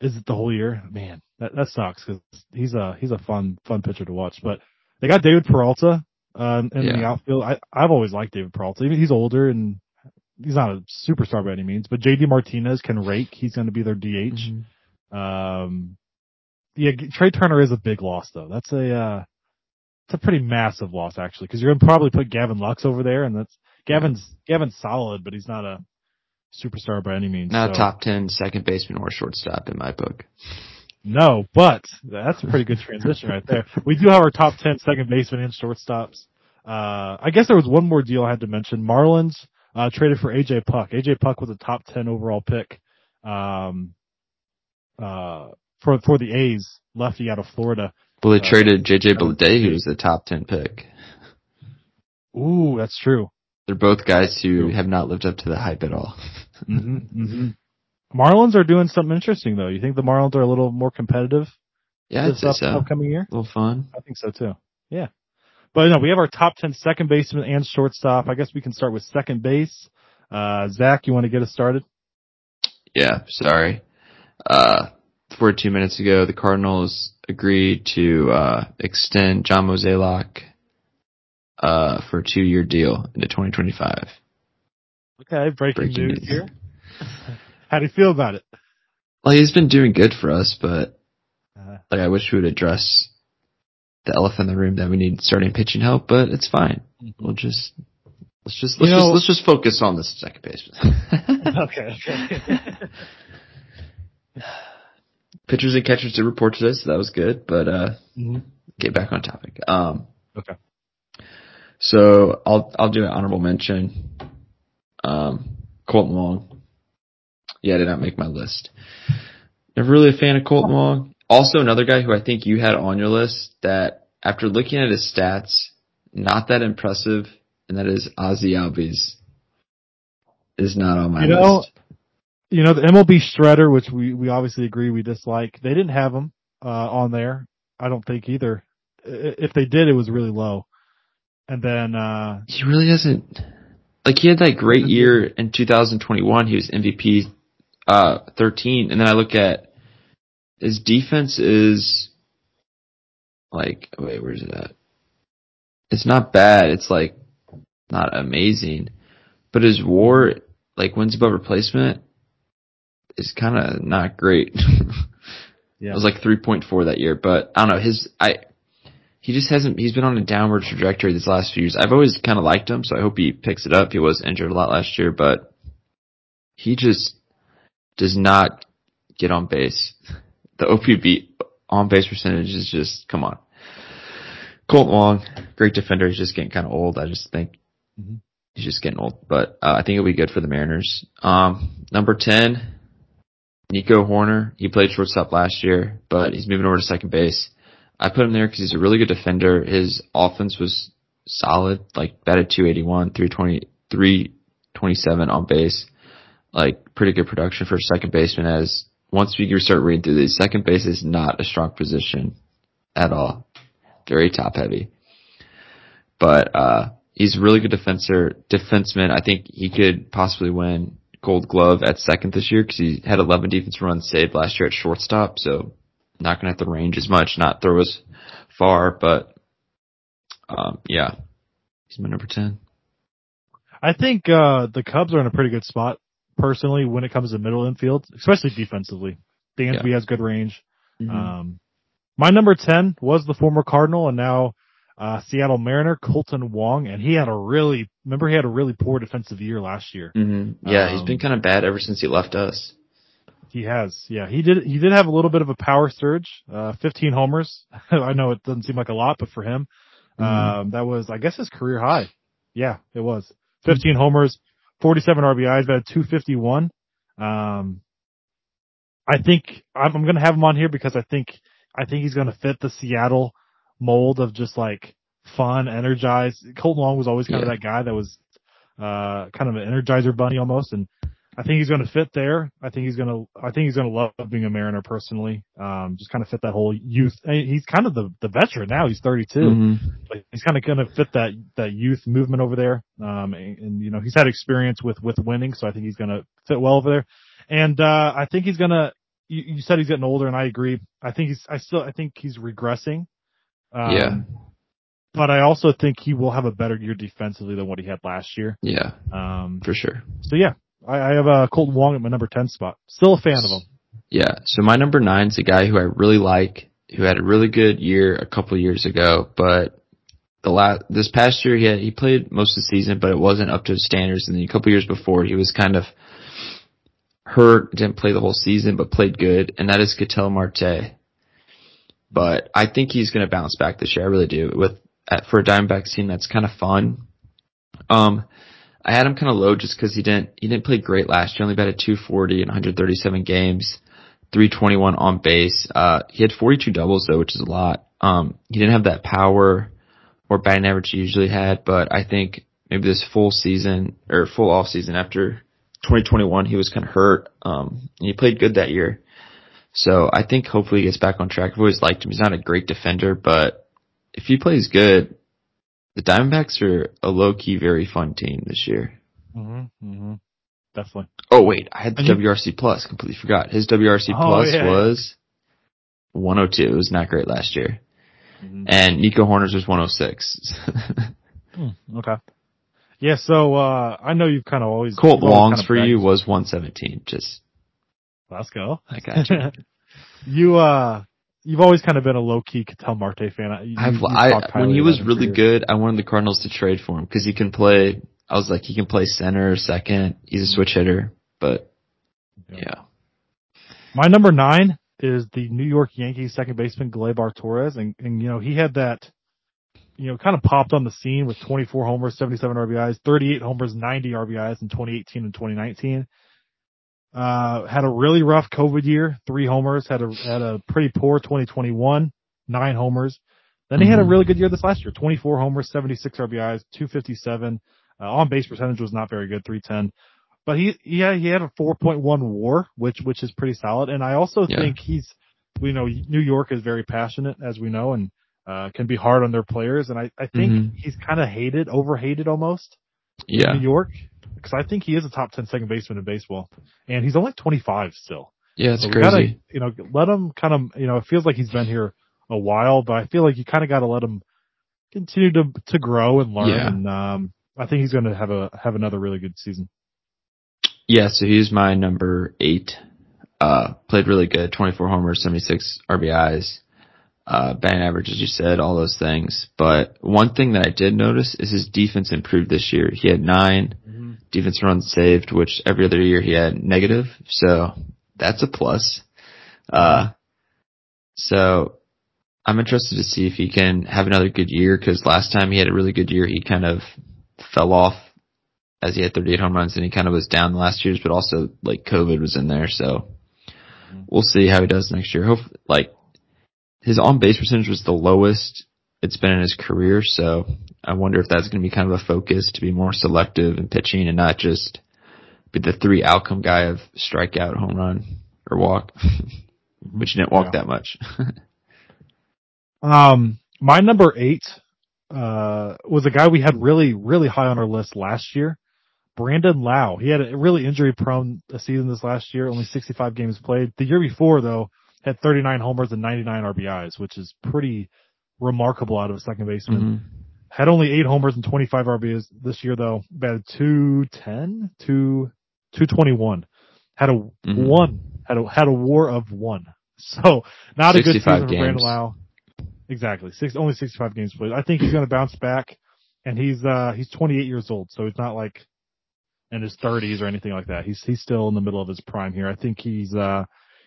Is it the whole year? Man, that that sucks because he's a he's a fun fun pitcher to watch. But they got David Peralta um, in yeah. the outfield. I I've always liked David Peralta. Even he's older and he's not a superstar by any means. But JD Martinez can rake. He's going to be their DH. Mm-hmm. Um, yeah, Trea Turner is a big loss though. That's a uh, it's a pretty massive loss actually, because you're gonna probably put Gavin Lux over there, and that's Gavin's Gavin's solid, but he's not a superstar by any means. Not so. a top ten second baseman or shortstop in my book. No, but that's a pretty good transition right there. We do have our top 10 second baseman and shortstops. Uh, I guess there was one more deal I had to mention. Marlins, uh, traded for AJ Puk. AJ Puk was a top 10 overall pick, um, uh, for, for the A's, lefty out of Florida. Well, they uh, traded JJ Bleday, who's a top 10 pick. Ooh, that's true. They're both guys who have not lived up to the hype at all. mm-hmm, mm-hmm. Marlins are doing something interesting though. You think the Marlins are a little more competitive? Yeah, this up, so. upcoming year? A little fun. I think so too. Yeah. But no, we have our top 10 second baseman and shortstop. I guess we can start with second base. Uh, Zach, you want to get us started? Yeah, sorry. Uh, 42 minutes ago, the Cardinals agreed to, uh, extend John Mozeliak, uh, for a two year deal into 2025. Okay, breaking, Breaking news news. here. How do you feel about it? Well, he's been doing good for us, but Uh, like I wish we would address the elephant in the room that we need starting pitching help, but it's fine. We'll just let's just let's You know- just let's just focus on the second baseman. okay, okay. Pitchers and catchers did report today, so that was good. But uh, Mhm. get back on topic. Um, Okay. So I'll I'll do an honorable mention. Um, Kolten Wong. Yeah, did not make my list. Never really a fan of Kolten Wong. Also, another guy who I think you had on your list that, after looking at his stats, not that impressive, and that is Ozzy Albies. Is not on my You know, list. You know, the MLB shredder, which we, we obviously agree we dislike, they didn't have him, uh, on there. I don't think either. If they did, it was really low. And then, uh, He really doesn't. Like he had that great year in 2021. He was MVP, uh, 13, and then I look at his defense is like wait, where's it at? It's not bad. It's like not amazing, but his WAR, like wins above replacement, is kind of not great. yeah. It was like 3.4 that year, but I don't know. His I he just hasn't. He's been on a downward trajectory these last few years. I've always kind of liked him, so I hope he picks it up. He was injured a lot last year, but he just does not get on base. The OPB on base percentage is just come on. Colt Wong, great defender. He's just getting kind of old. I just think Mhm. he's just getting old, but uh, I think it'll be good for the Mariners. Um, number ten, Nico Hoerner. He played shortstop last year, but he's moving over to second base. I put him there because he's a really good defender. His offense was solid, like batted 281, 320, 327 on base. Like pretty good production for a second baseman as once we start reading through these, second base is not a strong position at all. Very top heavy. But, uh, he's a really good defender, defenseman. I think he could possibly win gold glove at second this year because he had 11 defense runs saved last year at shortstop. So not going to have to range as much, not throw as far, but, um, yeah, he's my number 10. I think, uh, the Cubs are in a pretty good spot personally when it comes to middle infield, especially defensively. Dansby has good range. Um, my number 10 was the former Cardinal and now, uh, Seattle Mariner, Kolten Wong, and he had a really, remember he had a really poor defensive year last year. hmm Yeah, he's been kind of bad ever since he left us. He has, yeah. He did. He did have a little bit of a power surge. Uh, 15 homers. I know it doesn't seem like a lot, but for him, Mhm. um, that was, I guess, his career high. Yeah, it was. 15 homers, 47 RBIs, about 251. Um, I think I'm, I'm going to have him on here because I think I think he's going to fit the Seattle mold of just like fun, energized. Kolten Wong was always kind Yeah. of that guy that was uh kind of an energizer bunny almost, and I think he's going to fit there. I think he's going to I think he's going to love being a Mariner personally. Um, just kind of fit that whole youth. He's kind of the the veteran now. He's 32 Mhm. but he's kind of going to fit that that youth movement over there. Um, and, and, you know he's had experience with with winning, so I think he's going to fit well over there. And uh, I think he's going to. You, you said he's getting older, and I agree. I think he's. I still. I think he's regressing. Um, Yeah. But I also think he will have a better year defensively than what he had last year. Yeah, Um, for sure. so yeah, I, I have uh, Kolten Wong at my number ten spot. Still a fan of him. Yeah. So my number nine is a guy who I really like, who had a really good year a couple years ago, but the last this past year he had, he played most of the season, but it wasn't up to his standards. And then a couple years before he was kind of hurt, didn't play the whole season, but played good, and that is Ketel Marte. But I think he's going to bounce back this year. I really do. With at, for a Diamondbacks team that's kind of fun. Um, I had him kind of low just because he didn't he didn't play great last year. Only batted 240 in 137 games, 321 on base. Uh, he had 42 doubles though, which is a lot. Um, he didn't have that power or batting average he usually had, but I think maybe this full season or full off season after 2021 he was kind of hurt. Um, and he played good that year. So I think hopefully he gets back on track. I've always liked him. He's not a great defender, but if he plays good, the Diamondbacks are a low key, very fun team this year. Mm-hmm. Mm-hmm. Definitely. Oh wait, I had the And you- WRC plus. Completely forgot. His WRC Oh, plus yeah, yeah. was 102. It was not great last year. Mhm. And Nico Hoerner's was 106. Hmm, okay. Yeah. So uh I know you've kind of always Colt Longs for you was 117. Just Let's go. I got you. you uh you've always kind of been a low key Ketel Marte fan. You- I've, you I when he was really good, I wanted the Cardinals to trade for him because he can play. I was like, he can play center, or second. He's a switch hitter, but Yeah. yeah, My number nine is the New York Yankees second baseman Gleyber Torres, and and you know he had that, you know, kind of popped on the scene with 24 homers, 77 RBIs, 38 homers, 90 RBIs in 2018 and 2019. Uh, had a really rough COVID year, three homers, had a had a pretty poor 2021, nine homers. Then he had a Mhm. really good year this last year, 24 homers, 76 RBIs, 257. Uh, on base percentage was not very good, 310. But he, yeah, he had a 4.1 WAR, which which is pretty solid. And I also Yeah. think he's, we know New York is very passionate, as we know, and uh, can be hard on their players. And I I think Mhm. he's kind of hated, over hated almost yeah, New York because I think he is a top 10 second baseman in baseball, and he's only 25 still. yeah. It's So crazy. gotta, you know, let him kind of, you know, it feels like he's been here a while, but I feel like you kind of got to let him continue to to grow and learn. Yeah. And um, I think he's going to have a have another really good season. Yeah, so he's my number eight. Uh, played really good, 24 homers, 76 RBIs, uh, batting average, as you said, all those things. But one thing that I did notice is his defense improved this year. He had 9 defense runs saved, which every other year he had negative. So that's a plus. Uh, so I'm interested to see if he can have another good year because last time he had a really good year, he kind of fell off as he had 38 home runs and he kind of was down the last years, but also like COVID was in there. So we'll see how he does next year. Hope like his on base percentage was the lowest it's been in his career. So I wonder if that's going to be kind of a focus to be more selective in pitching and not just be the three outcome guy of strikeout, home run, or walk, which didn't walk Yeah. that much. Um, my number eight uh was a guy we had really really high on our list last year. Brandon Lowe. He had a really injury prone season this last year, only 65 games played. The year before though, had 39 homers and 99 RBIs, which is pretty remarkable out of a second baseman. Mhm. Had only eight homers and 25 RBIs this year though. Batted 210, 2, 221. Had a Mhm. one, had a, had a war of one. So not a good 65 season for Brandon. Lowe. Exactly. Six, only 65 games played. I think he's going to bounce back and he's, uh, he's 28 years old. So he's not like in his 30s or anything like that. He's, he's still in the middle of his prime here. I think he's, uh,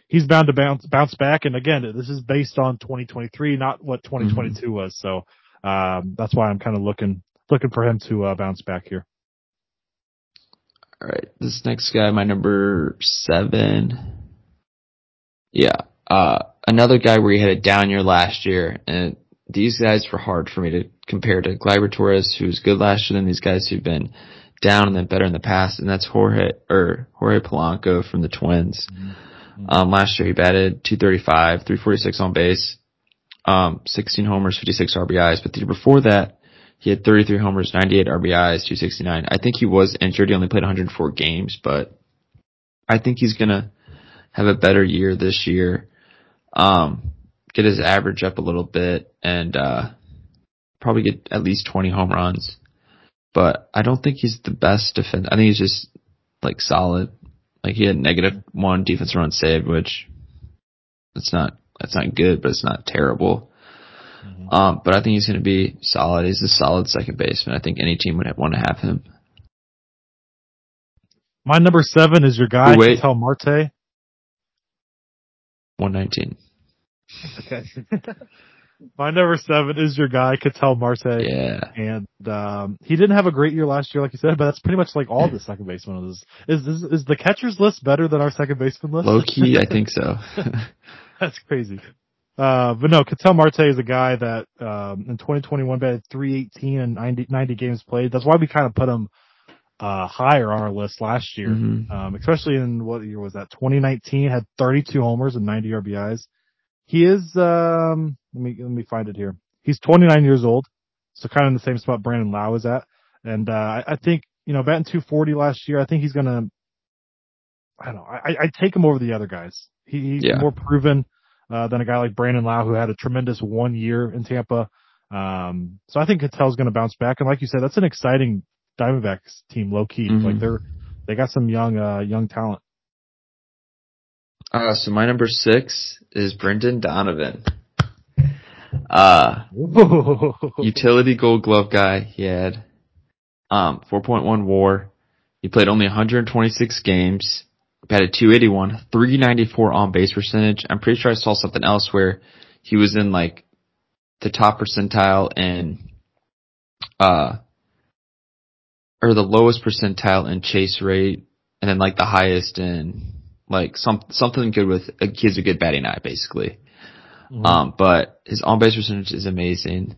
he's bound to bounce, bounce back. And again, this is based on 2023, not what 2022 was. So, um, that's why I'm kind of looking, looking for him to, uh, bounce back here. All right, this next guy, my number seven. Yeah, uh, another guy where he had a down year last year, and these guys were hard for me to compare to Gleyber Torres, who was good last year, and these guys who've been down and then better in the past, and that's Jorge or Jorge Polanco from the Twins. Um, last year he batted 235, 346 on base, um, 16 homers, 56 RBIs, but the year before that, he had 33 homers, 98 RBIs, 269. I think he was injured. He only played 104 games, but I think he's gonna have a better year this year. Um, get his average up a little bit and, uh, probably get at least 20 home runs. But I don't think he's the best defense. I think he's just like solid. Like he had negative one defense run saved, which it's not, that's not good, but it's not terrible. Um, but I think he's going to be solid. He's a solid second baseman. I think any team would want to have him. My number seven is your guy, wait. Ketel Marte. 119. Okay. My number seven is your guy, Ketel Marte. Yeah. And um he didn't have a great year last year, like you said, but that's pretty much like all the second basemen is. Is is, is the catcher's list better than our second baseman list? Low key, I think so. that's crazy. Uh, but no, Ketel Marte is a guy that um, in 2021 batted 318 and 90, 90 games played. That's why we kind of put him uh, higher on our list last year, Mhm. um, especially in what year was that? 2019 had 32 homers and 90 RBIs. He is, um, let me, let me find it here. He's 29 years old. So kind of in the same spot Brandon Lowe is at. And, uh, I, I think, you know, batting 240 last year, I think he's going to, I don't know, I, I take him over the other guys. He, he's Yeah. more proven, uh, than a guy like Brandon Lowe who had a tremendous one year in Tampa. Um, so I think Ketel's going to bounce back. And like you said, that's an exciting Diamondbacks team, low key. Mhm. Like they're, they got some young, uh, young talent. Uh, so my number six is Brendan Donovan. Uh, utility gold glove guy. He had, um, 4.1 war. He played only 126 games, batted 281, 394 on base percentage. I'm pretty sure I saw something else where he was in like the top percentile in, uh, or the lowest percentile in chase rate and then like the highest in like some, something good with, uh, he has a good batting eye basically. Mhm. Um, but his on base percentage is amazing.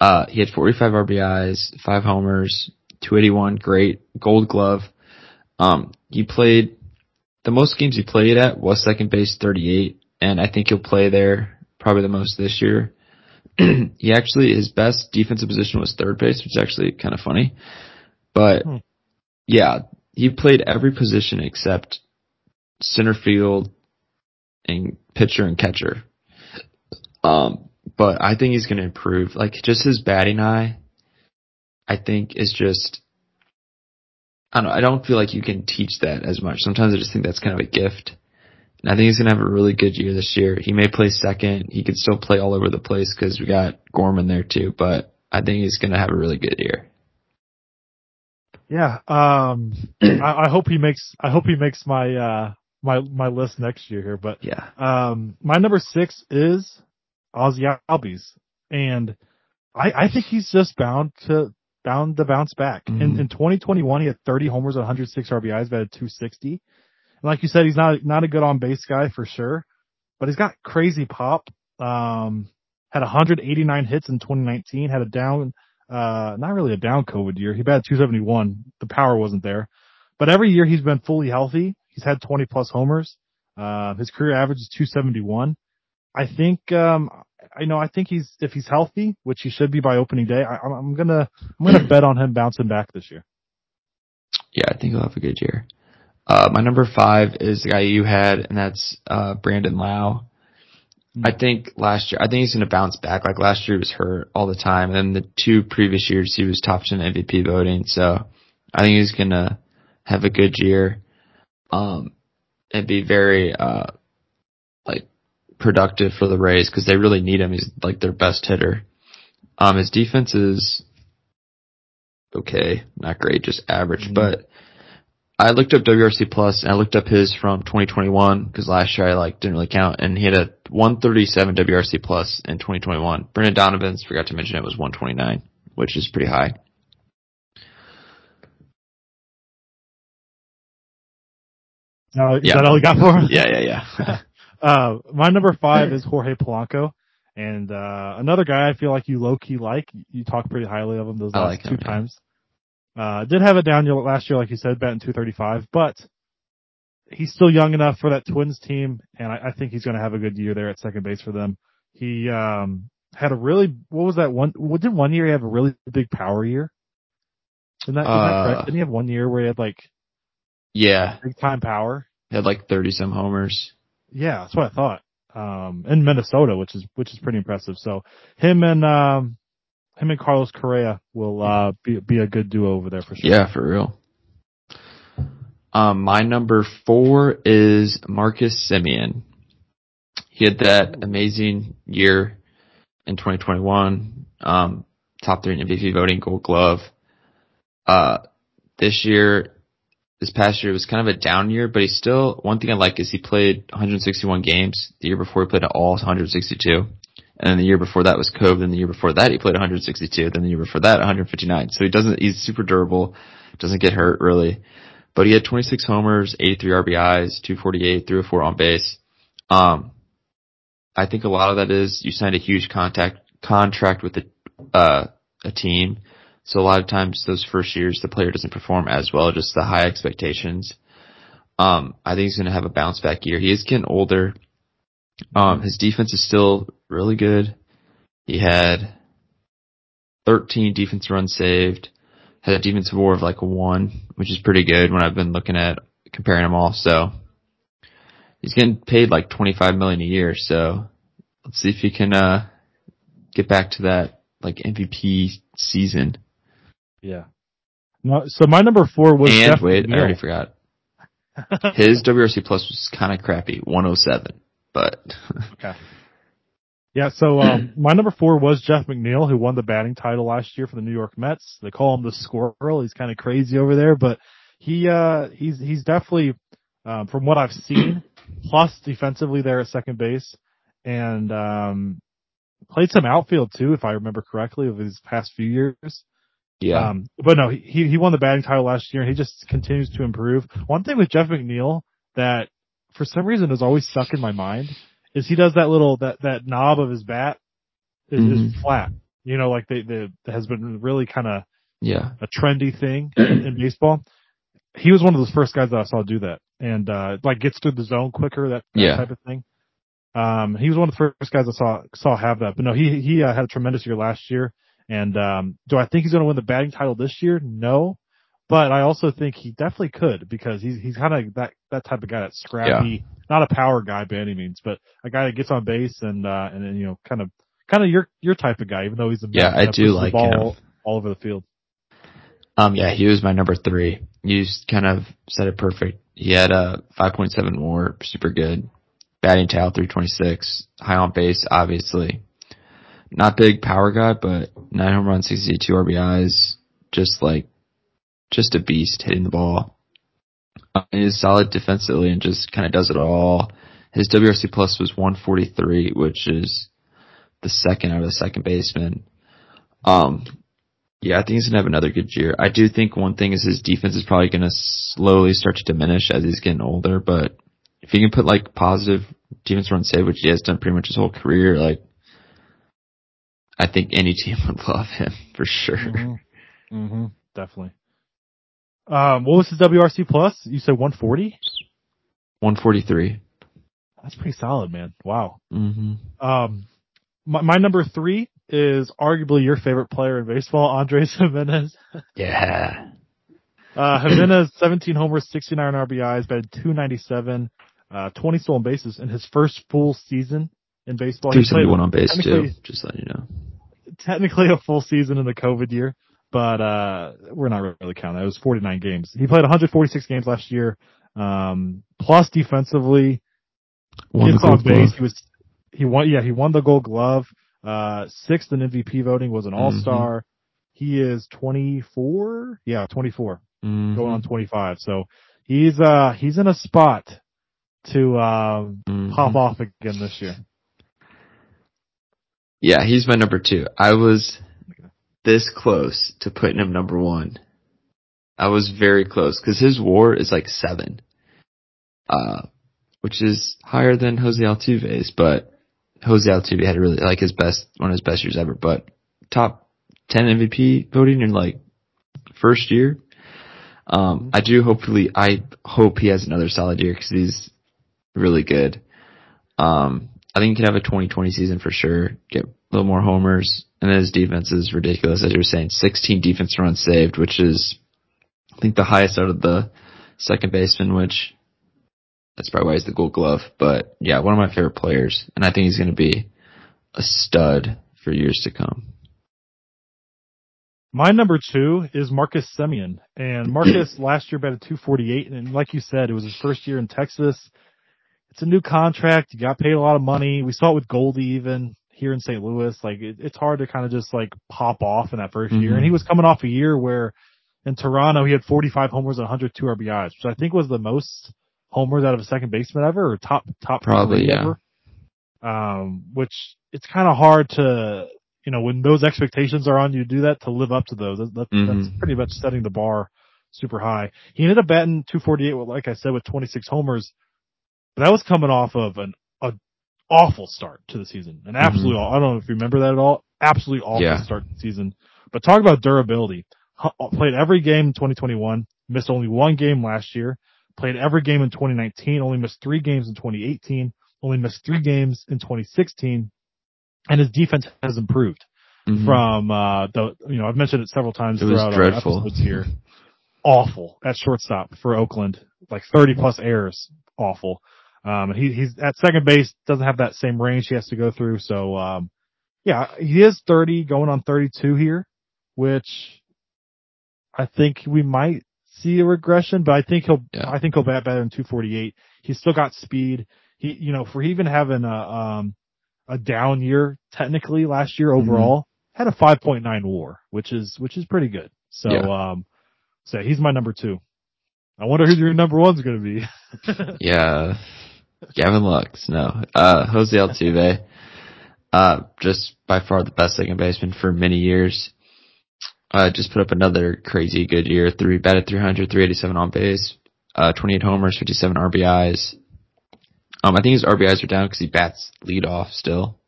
Uh, he had 45 RBIs, five homers, 281, great, gold glove. Um, he played, the most games he played at was second base 38, and I think he'll play there probably the most this year. he actually, his best defensive position was third base, which is actually kind of funny. But, Hmm. yeah, he played every position except center field and pitcher and catcher. Um, but I think he's going to improve. Like just his batting eye, I think is just. I don't. I don't feel like you can teach that as much. Sometimes I just think that's kind of a gift. And I think he's going to have a really good year this year. He may play second. He could still play all over the place because we got Gorman there too. But I think he's going to have a really good year. Yeah. Um, I, I hope he makes, I hope he makes my, uh, my, my list next year here, but, Yeah. um, my number six is Ozzy Albies. And I, I think he's just bound to, bound to bounce back. In, Mhm. in 2021, he had 30 homers, 106 RBIs, but batted 260. And like you said, he's not, not a good on base guy for sure, but he's got crazy pop. Um, had 189 hits in 2019, had a down, uh, not really a down COVID year. He batted 271. The power wasn't there, but every year he's been fully healthy. He's had 20 plus homers. Uh, his career average is 271. I think, um, I know, I think he's, if he's healthy, which he should be by opening day, I, I'm, I'm gonna, I'm gonna bet on him bouncing back this year. Yeah, I think he'll have a good year. Uh, my number five is the guy you had, and that's uh, Brandon Lowe. Hmm. I think last year, I think he's going to bounce back. Like last year, he was hurt all the time, and then the two previous years, he was top ten MVP voting. So I think he's going to have a good year, um, and be very uh, like productive for the Rays because they really need him. He's like their best hitter. Um, his defense is okay, not great, just average, Mhm. but I looked up WRC plus and I looked up his from 2021 because last year I like didn't really count and he had a 137 WRC plus in 2021. Brendan Donovan's forgot to mention it was 129, which is pretty high. Uh, is Yeah. that all you got for him? Yeah, yeah, yeah. Uh, my number five is Jorge Polanco. And, uh, another guy I feel like you low key like. You talk pretty highly of him those last like two him, yeah. times. Uh, did have a down year last year, like you said, batting 235, but he's still young enough for that Twins team. And I, I think he's going to have a good year there at second base for them. He, um, had a really, what was that one, what did one year he have a really big power year? Isn't that, isn't that Uh, correct? Didn't he have one year where he had like yeah, big time power? he had like 30 some homers. Yeah, that's what I thought. Um, in Minnesota, which is which is pretty impressive. So him and um, him and Carlos Correa will uh be be a good duo over there for sure. Yeah, for real. Um, my number four is Marcus Semien. He had that amazing year in 2021. Um, top three in MVP voting, Gold Glove. Uh, this year, this past year was kind of a down year, but he's still, one thing I like is he played 161 games. The year before he played all 162. And then the year before that was COVID. And the year before that he played 162. Then the year before that 159. So he doesn't, he's super durable, doesn't get hurt really. But he had 26 homers, 83 RBIs, 248, 304 on base. Um, I think a lot of that is you signed a huge contact contract with a uh, a team, So a lot of times those first years the player doesn't perform as well, just the high expectations. Um, I think he's going to have a bounce back year. He is getting older. Um, his defense is still really good. He had 13 defense runs saved, had a defensive war of like a one, which is pretty good when I've been looking at comparing them all. So he's getting paid like 25 million a year. So let's see if he can, uh, get back to that like MVP season. Yeah. No, so my number four was and Jeff wait, McNeil. I already forgot. His WRC plus was kind of crappy, 107, but Okay. Yeah, so um, my number four was Jeff McNeil, who won the batting title last year for the New York Mets. They call him the squirrel. He's kind of crazy over there, but he uh, he's he's definitely um, from what I've seen, plus defensively there at second base, and um, played some outfield too, if I remember correctly, of his past few years. Yeah, Um, but no, he he won the batting title last year, and he just continues to improve. One thing with Jeff McNeil that for some reason has always stuck in my mind is he does that little that that knob of his bat is, is Mhm. flat. You know, like they the has been really kind of yeah, a trendy thing in, in baseball. He was one of those first guys that I saw do that, and uh like gets through the zone quicker, that, that Yeah. type of thing. Um, he was one of the first guys I saw saw have that. But no, he he uh, had a tremendous year last year. And um, do I think he's going to win the batting title this year? No, but I also think he definitely could because he's he's kind of that that type of guy that's scrappy, not a power guy by any means, but a guy that gets on base and uh and then you know kind of kind of your your type of guy, even though he's a Yeah, I do like ball him. all, all over the field. Um, yeah, he was my number three. You just kind of said it perfect. He had a 5.7 more, super good. Batting towel 326, high on base, obviously. Not big power guy, but nine home runs, 62 RBIs, just like, just a beast hitting the ball. Uh, he's solid defensively and just kind of does it all. His WRC plus was 143, which is the second out of the second baseman. Um, yeah, I think he's gonna have another good year. I do think one thing is his defense is probably gonna slowly start to diminish as he's getting older. But if he can put like positive defense run save, which he has done pretty much his whole career, like I think any team would love him for sure. Mm-hmm. Mm-hmm. Definitely. Um, what was his WRC plus? You said 140? 143. That's pretty solid, man. Wow. hmm Um, my, my number three is arguably your favorite player in baseball, Andres Gimenez. Yeah. Uh, Gimenez, 17 homers, 69 RBIs, batted 297, uh, 20 stolen bases in his first full season in baseball. He played 371 on base too. Just letting you know. Technically a full season in the COVID year, but uh we're not really counting that. It was 49 games. He played 146 games last year. Um plus defensively, Won gets on base. Glove. He was he won yeah, he won the gold glove. Uh sixth in MVP voting was an Mm-hmm. all-star. He is 24? Yeah, 24. Mhm. Going on 25. So he's uh he's in a spot to um Mhm. pop off again this year. Yeah, he's my number two. I was this close to putting him number one. I was very close because his WAR is like seven, uh, which is higher than Jose Altuve's. But Jose Altuve had really like his best one of his best years ever. But top ten MVP voting in like first year. Um, I do hopefully I hope he has another solid year because he's really good. Um, I think he could have a 2020 season for sure. Get a little more homers, and his defense is ridiculous, as you were saying. 16 defense runs saved, which is, I think, the highest out of the second baseman. Which that's probably why he's the Gold Glove. But yeah, one of my favorite players, and I think he's going to be a stud for years to come. My number two is Marcus Semien. And Marcus last year batted 248. And like you said, it was his first year in Texas. It's a new contract. You got paid a lot of money. We saw it with Goldie even here in St. Louis. Like it, it's hard to kind of just like pop off in that 1st year. Mhm. And he was coming off a year where in Toronto he had 45 homers and 102 RBIs, which I think was the most homers out of a second baseman ever or top, top Probably, yeah. ever. Um, which it's kind of hard to, you know, when those expectations are on you to do that, to live up to those. That, that- That's Mhm. pretty much setting the bar super high. He ended up batting 248 with, like I said, with 26 homers. But that was coming off of an a awful start to the season. An absolute, Mhm. I don't know if you remember that at all. Absolutely awful Yeah. start to the season. But talk about durability. H- Played every game in 2021, missed only one game last year, played every game in 2019, only missed three games in 2018, only missed three games in 2016, and his defense has improved Mhm. from, uh, the, you know, I've mentioned it several times It was throughout our episodes here. Awful at shortstop for Oakland, like 30 plus errors. Awful. Um, and he, he's at second base, doesn't have that same range he has to go through. So, um, yeah, he is 30 going on 32 here, which I think we might see a regression, but I think he'll, Yeah. I think he'll bat better than 248. He's still got speed. He, you know, for even having a, um, a down year technically last year Mm-hmm. overall, had a 5.9 war, which is, which is pretty good. So, Yeah. um, so he's my number two. I wonder who your number one's going to be. Yeah. Gavin Lux, no. Uh, Jose Altuve, uh, just by far the best second baseman for many years. Uh, just put up another crazy good year. Three, batted 300, 387 on base, uh, 28 homers, 57 RBIs. Um, I think his RBIs are down because he bats lead off still.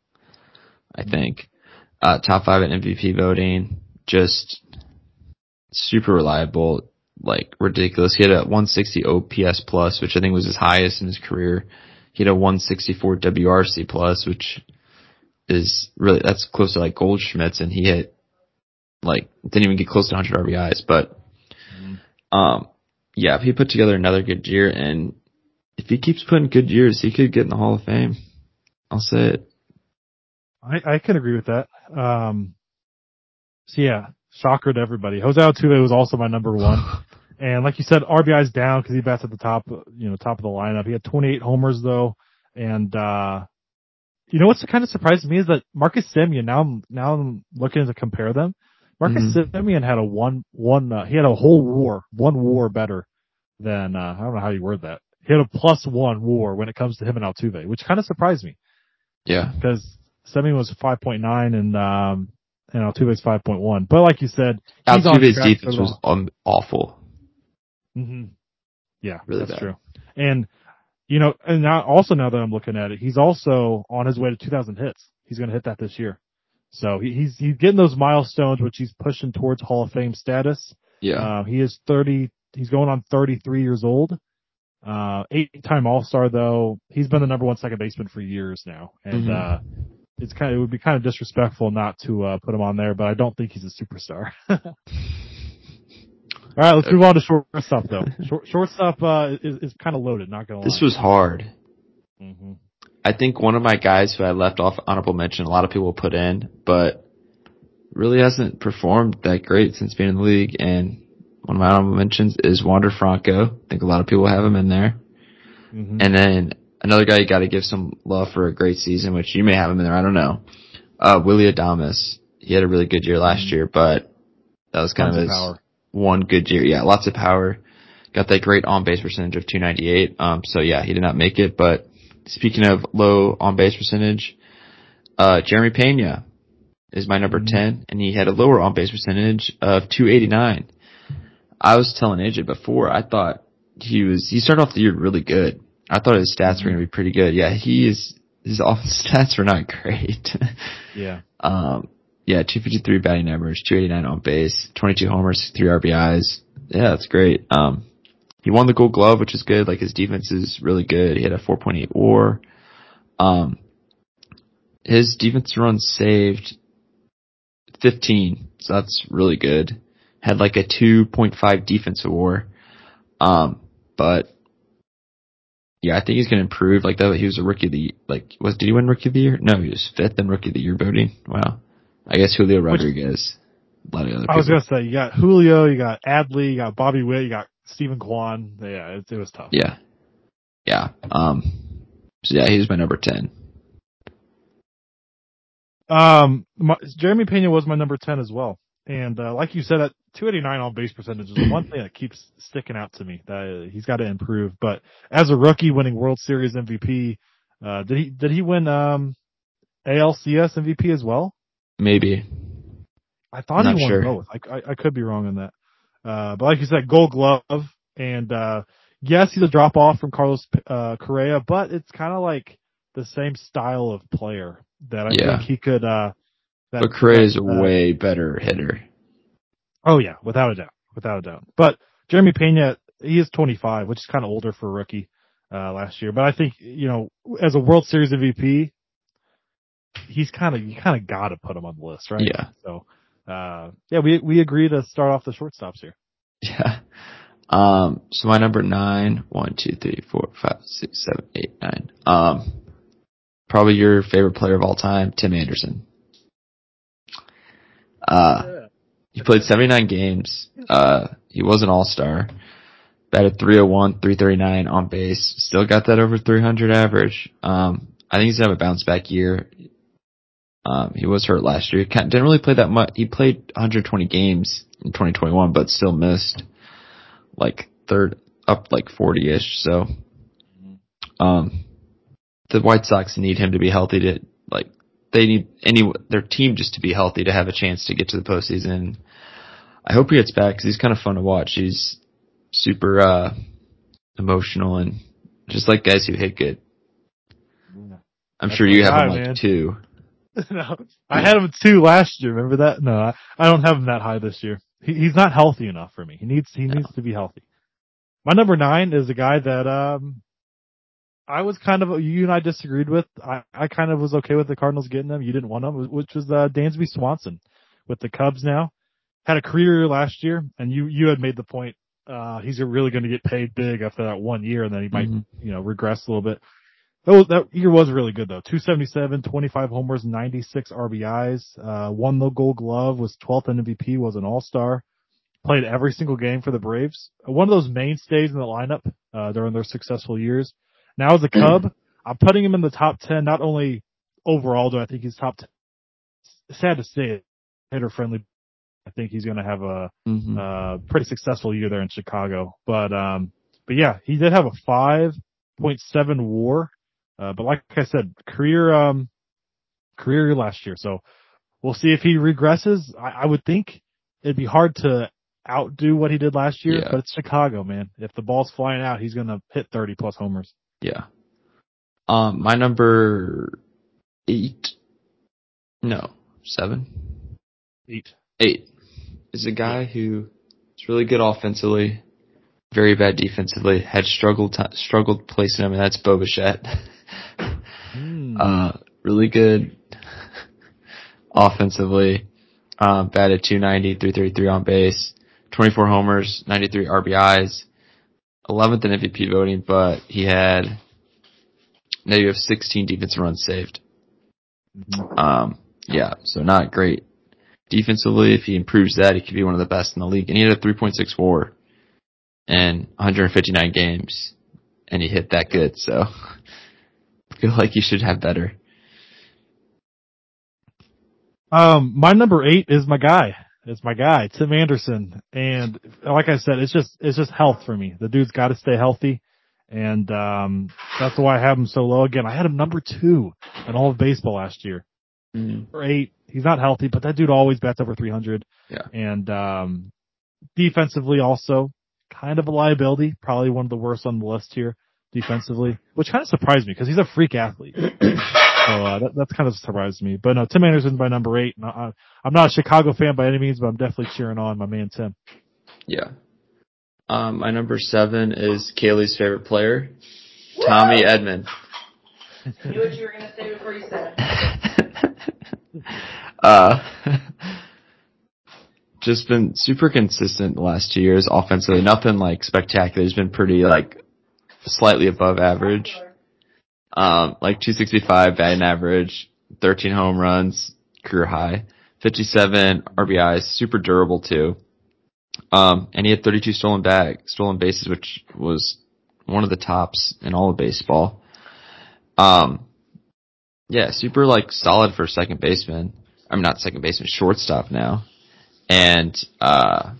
I think. Uh, top five in MVP voting. Just super reliable like ridiculous. He had a 160 OPS plus, which I think was his highest in his career. He had a 164 WRC plus, which is really that's close to like Goldschmidt's, and he hit like didn't even get close to 100 RBIs. But um, yeah, if he put together another good year, and if he keeps putting good years, he could get in the Hall of Fame. I'll say it. I, I can agree with that. Um, so yeah, shocker to everybody. Jose Altuve was also my number one. And like you said, RBI's down because he bats at the top, you know, top of the lineup. He had 28 homers though. And, uh, you know what's kind of surprised me is that Marcus Semien, now I'm, now I'm looking to compare them. Marcus Mhm. Semien had a one, one, uh, he had a whole war, one war better than, uh, I don't know how you word that. He had a plus one war when it comes to him and Altuve, which kind of surprised me Yeah, because Semien was 5.9 and, um, and Altuve's 5.1. But like you said, he's on Altuve's defense was um, awful. hmm Yeah, Really that's bad. true. And you know, and now also now that I'm looking at it, he's also on his way to 2,000 hits. He's going to hit that this year. So he, he's he's getting those milestones, which he's pushing towards Hall of Fame status. Yeah, Um, he is 30. He's going on 33 years old. Uh, eight-time All-Star though. He's been the number one second baseman for years now, and Mhm. uh, it's kind of it would be kind of disrespectful not to uh, put him on there. But I don't think he's a superstar. All right, let's move on to shortstop though. Short, shortstop uh, is, is kind of loaded. Not gonna lie. this was hard. hmm I think one of my guys who I left off honorable mention, a lot of people put in, but really hasn't performed that great since being in the league. And one of my honorable mentions is Wander Franco. I think a lot of people have him in there. hmm And then another guy you got to give some love for a great season, which you may have him in there. I don't know. Uh, Willy Adames. He had a really good year last year, but that was kind Tons of of his power. one good year. Yeah, lots of power. Got that great on base percentage of 298. Um, so yeah, he did not make it. But speaking of low on base percentage, uh, Jeremy Pena is my number Mhm. 10 and he had a lower on base percentage of 289. I was telling AJ before, I thought he was, he started off the year really good. I thought his stats were going to be pretty good. Yeah, he is, his offense stats were not great. Yeah. Um, yeah, 253 batting average, 289 on base, 22 homers, 3 RBIs. Yeah, that's great. Um, he won the gold glove, which is good. Like his defense is really good. He had a 4.8 war. Um, his defense run saved 15. So that's really good. Had like a 2.5 defensive war. Um, but yeah, I think he's going to improve. Like that, he was a rookie of the like was did he win rookie of the year? No, he was fifth in rookie of the year voting. Wow, I guess Julio Rodriguez. a lot of other I was gonna say you got Julio, you got Adley, you got Bobby Witt, you got Steven Kwan. Yeah, it, it was tough. Yeah, yeah. Um, so yeah, he's my number ten. Um, my, Jeremy Pena was my number 10 as well. And, uh, like you said, that 289 on base percentage is the one thing that keeps sticking out to me that he's got to improve. But as a rookie winning World Series MVP, uh, did he, did he win, um, ALCS MVP as well? Maybe. I thought Not he won sure. both. I, I, I could be wrong on that. Uh, but like you said, gold glove and, uh, yes, he's a drop off from Carlos, uh, Correa, but it's kind of like the same style of player that I Yeah. think he could, uh, that, But Correa is a uh, way better hitter. Oh yeah, without a doubt, without a doubt. But Jeremy Pena, he is 25, which is kind of older for a rookie uh, last year. But I think you know, as a World Series MVP, he's kind of you kind of got to put him on the list, right? Yeah. So, uh, yeah, we we agree to start off the shortstops here. Yeah. Um, so my number nine, one, two, three, four, five, six, seven, eight, nine. Um, probably your favorite player of all time, Tim Anderson. Uh, he played 79 games. Uh, he was an all-star. Batted 301, 339 on base. Still got that over 300 average. Um, I think he's gonna have a bounce back year. Um, he was hurt last year. Didn't really play that much. He played 120 games in 2021, but still missed like third up like 40ish. So, um, the White Sox need him to be healthy to they need any their team just to be healthy to have a chance to get to the postseason. I hope he gets back because he's kind of fun to watch. He's super uh emotional and just like guys who hit good. I'm That's sure you have him like man. two. no, I had him two last year. Remember that? No, I, I don't have him that high this year. He, he's not healthy enough for me. He needs he No. needs to be healthy. My number nine is a guy that um I was kind of you and I disagreed with. I I kind of was okay with the Cardinals getting him. You didn't want him, which was uh, Dansby Swanson with the Cubs. Now had a career year last year, and you you had made the point. Uh, he's really going to get paid big after that one year, and then he might Mhm. you know regress a little bit. That, was, that year was really good though. 277, 25 homers, 96 RBIs, uh, won the gold glove, was 12th MVP, was an all-star, played every single game for the Braves. One of those mainstays in the lineup, uh, during their successful years. Now as a Cub, I'm putting him in the top 10, not only overall do I think he's top 10. Sad to say it, hitter friendly. I think he's going to have a, Mhm. uh, pretty successful year there in Chicago. But, um, but yeah, he did have a 5.7 war. Uh, but like I said, career, um, career last year. So we'll see if he regresses. I, I would think it'd be hard to outdo what he did last year, Yeah. but it's Chicago, man. If the ball's flying out, he's going to hit 30 plus homers. Yeah. Um, my number eight, no, seven, Eight. eight is a guy who is really good offensively, very bad defensively, had struggled t- struggled placing him, and that's Bo Bichette. Hmm. uh, really good offensively, um, batted 290, 333 on base, 24 homers, 93 RBIs, 11th in MVP voting, but he had now you have 16 defensive runs saved. Mhm. Um, yeah, so not great. Defensively, if he improves that, he could be one of the best in the league. And he had a 3.6 WAR in 159 games, and he hit that good. So I feel like he should have better. Um, my number eight is my guy. It's my guy, Tim Anderson. And like I said, it's just, it's just health for me. The dude's got to stay healthy. And, um, that's why I have him so low again. I had him number two in all of baseball last year. Or eight. He's not healthy, but that dude always bats over 300. Yeah. And, um, defensively also kind of a liability. Probably one of the worst on the list here defensively, which kind of surprised me because he's a freak athlete. So uh, that, that's kind of surprised me. But no, Tim Anderson's my number eight. And I, I'm not a Chicago fan by any means, but I'm definitely cheering on my man Tim. Yeah. Um, my number seven is Kaylee's favorite player, Tommy Edman. I knew what you were going to say before you said it. uh, just been super consistent the last two years offensively. Nothing like spectacular. He's been pretty like slightly above average. Um, like 265 batting average, 13 home runs, career high, 57 RBIs, super durable too. Um, and he had 32 stolen bag, stolen bases, which was one of the tops in all of baseball. Um, yeah, super like solid for second baseman. I'm not second baseman, shortstop now. And, uh,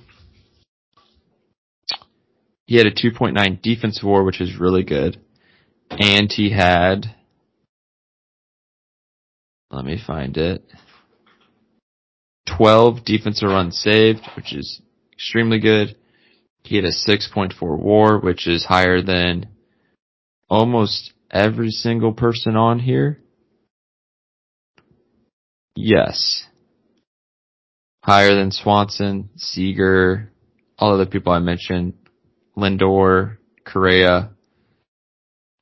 he had a 2.9 defense war, which is really good. And he had, let me find it, 12 defensive runs saved, which is extremely good. He had a 6.4 war, which is higher than almost every single person on here. Yes. higher than Swanson, Seager, all other people I mentioned, Lindor, Correa,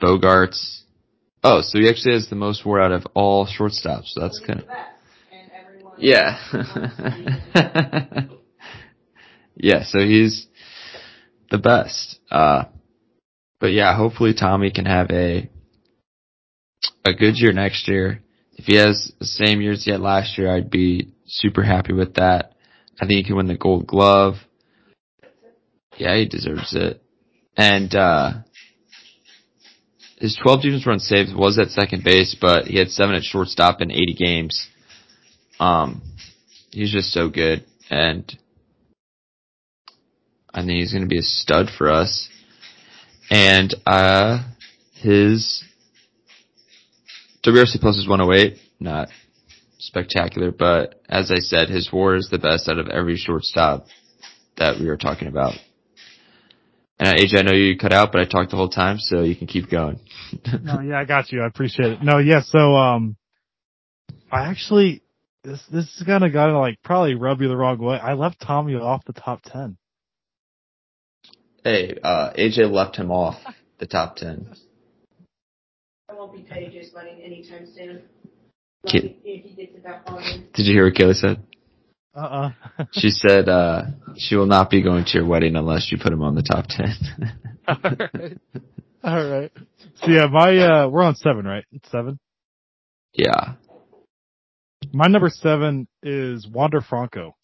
Bogaerts. Oh, so he actually has the most WAR out of all shortstops. So that's kind of yeah. yeah, so he's the best. Uh, but yeah, hopefully Tommy can have a a good year next year. If he has the same years he had last year, I'd be super happy with that. I think he can win the Gold Glove. Yeah, he deserves it. And uh his 12 defense run saves was at second base, but he had seven at shortstop in 80 games. Um, he's just so good, and I think he's going to be a stud for us. And uh, his WRC plus is 108, not spectacular, but as I said, his WAR is the best out of every shortstop that we were talking about. And AJ, I know you cut out, but I talked the whole time, so you can keep going. no, yeah, I got you. I appreciate it. No, yeah, so um, I actually this this is gonna gonna like probably rub you the wrong way. I left Tommy off the top ten. Hey, uh, AJ left him off the top ten. I won't be to AJ's wedding anytime soon. Kid- If he gets it that far. Did you hear what Kayla said? Uh uh She said uh, she will not be going to your wedding unless you put him on the top ten. All right. All right. So yeah, my uh, we're on seven, right? It's seven. yeah. My number seven is Wander Franco.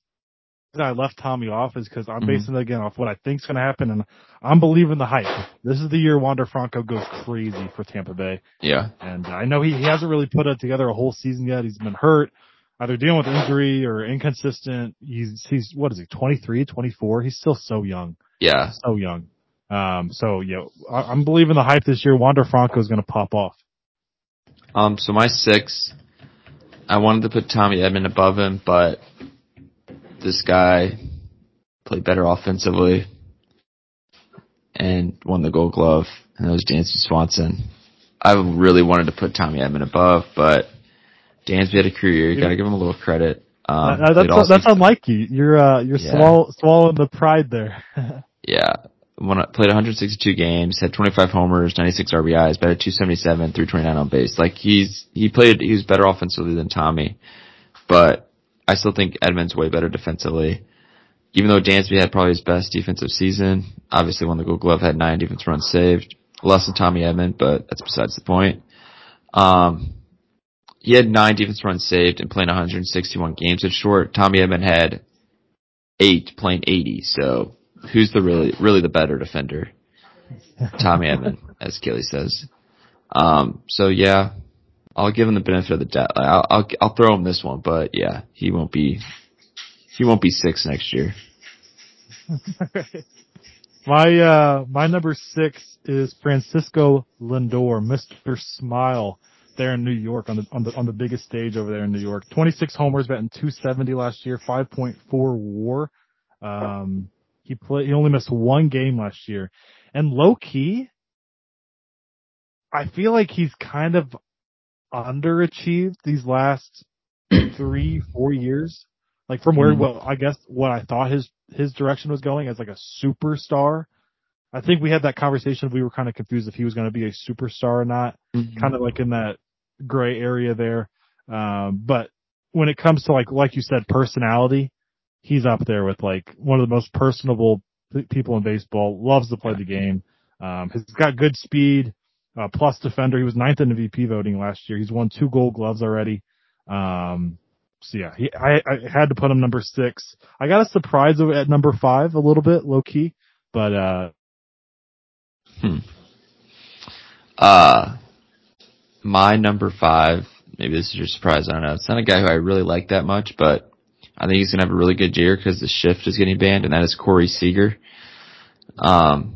The I left Tommy off is because I'm Mhm. basing it again off what I think's going to happen, and I'm believing the hype. This is the year Wander Franco goes crazy for Tampa Bay, Yeah. and I know he, he hasn't really put it together a whole season yet. He's been hurt, either dealing with injury or inconsistent. He's he's what is he 23, 24? He's still so young, Yeah. so young. Um, so yeah, I, I'm believing the hype this year. Wander Franco is going to pop off. Um, so my six, I wanted to put Tommy Edman above him, but this guy played better offensively and won the gold glove, and that was Dansby Swanson. I really wanted to put Tommy Edman above, but Dansby had a career. You gotta give him a little credit. Um, Uh, played all that's that's unlike you. You're uh you're Yeah. swallow, swallowing the pride there. Yeah. When I played 162 games, had 25 homers, 96 RBIs, batted 277, 329 on base. Like he's, he played, he was better offensively than Tommy, but I still think Edman's way better defensively. Even though Dansby had probably his best defensive season, obviously won the Gold Glove, had nine defense runs saved, less than Tommy Edman, but that's besides the point. Um, he had nine defense runs saved and playing 161 games at short. Tommy Edman had eight playing 80, so who's the really really the better defender? Tommy Edman, as Kelly says. Um, so yeah, I'll give him the benefit of the doubt. I'll, I'll I'll throw him this one, but yeah, he won't be he won't be six next year. my uh my number six is Francisco Lindor, Mr. Smile, there in New York on the on the on the biggest stage over there in New York. Twenty six homers, batting two seventy last year, five point four WAR. Um, he played. He only missed one game last year, and low key, I feel like he's kind of underachieved these last three, four years. Like from where, Mhm. well, I guess what I thought his his direction was going as like a superstar. I think we had that conversation. We were kind of confused if he was going to be a superstar or not. Kind of like in that gray area there. Um, but when it comes to like like you said, personality, he's up there with like one of the most personable people in baseball. Loves to play the game. Um, he's got good speed. Uh, plus defender. He was ninth in the VP voting last year. He's won two Gold Gloves already. Um, so yeah, he, I, I had to put him number six. I got a surprise at number five a little bit low key, but uh, hmm. Uh, my number five, maybe this is your surprise, I don't know. It's not a guy who I really like that much, but I think he's going to have a really good year because the shift is getting banned, and that is Corey Seager. Um,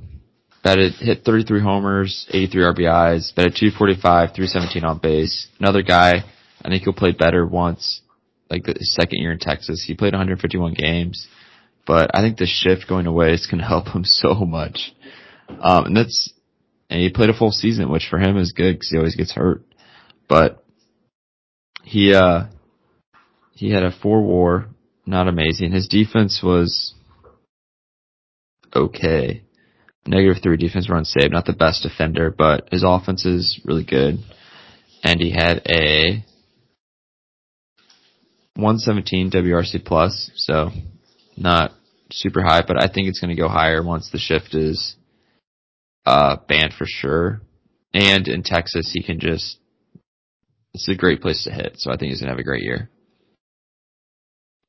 batted, hit 33 homers, 83 RBIs, batted 245, 317 on base. Another guy, I think he'll play better once, like the his second year in Texas. He played 151 games, but I think the shift going away is going to help him so much. Um, and that's, and he played a full season, which for him is good because he always gets hurt. But he uh he had a four WAR, not amazing. His defense was okay. Negative three defense run save, not the best defender, but his offense is really good. And he had a 117 WRC plus, so not super high, but I think it's going to go higher once the shift is uh, banned for sure. And in Texas, he can just it's a great place to hit, so I think he's gonna have a great year.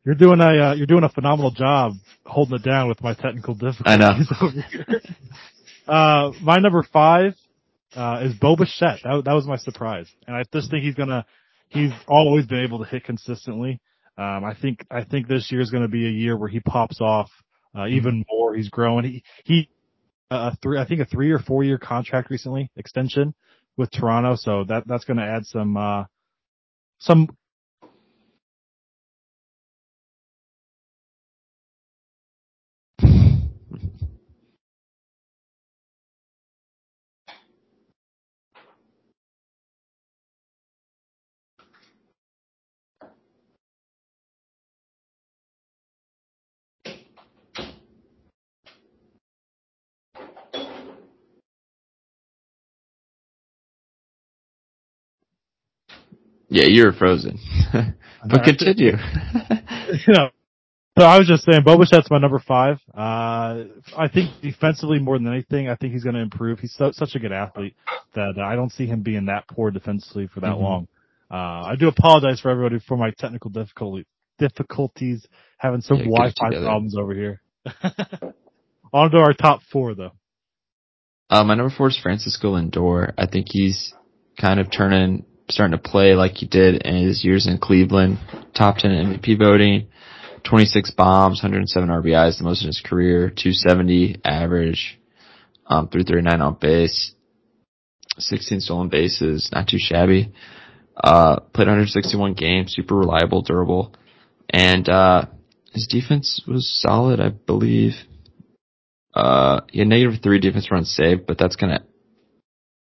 You're doing a uh, you're doing a phenomenal job holding it down with my technical difficulties. I know. over here. uh, my number five uh, is Bo Bichette. That, that was my surprise, and I just think he's gonna he's always been able to hit consistently. Um, I think I think this year is going to be a year where he pops off uh, even more. He's growing. He he a three I think a three or four year contract recently extension with Toronto, so that that's going to add some uh, some Yeah, you're frozen. but continue. you know. So I was just saying, Bo Bichette's my number five. Uh, I think defensively more than anything, I think he's going to improve. He's so, such a good athlete that I don't see him being that poor defensively for that Mhm. long. Uh, I do apologize for everybody for my technical difficulty, difficulties, having some Yeah, Wi-Fi problems over here. On to our top four though. Uh, my number four is Francisco Lindor. I think he's kind of turning, starting to play like he did in his years in Cleveland. Top 10 MVP voting, 26 bombs, 107 RBIs, the most in his career, 270 average, um, 339 on base, 16 stolen bases, not too shabby. Uh, played 161 games, super reliable, durable, and, uh, his defense was solid, I believe. Uh, he had negative three defense runs saved, but that's kind of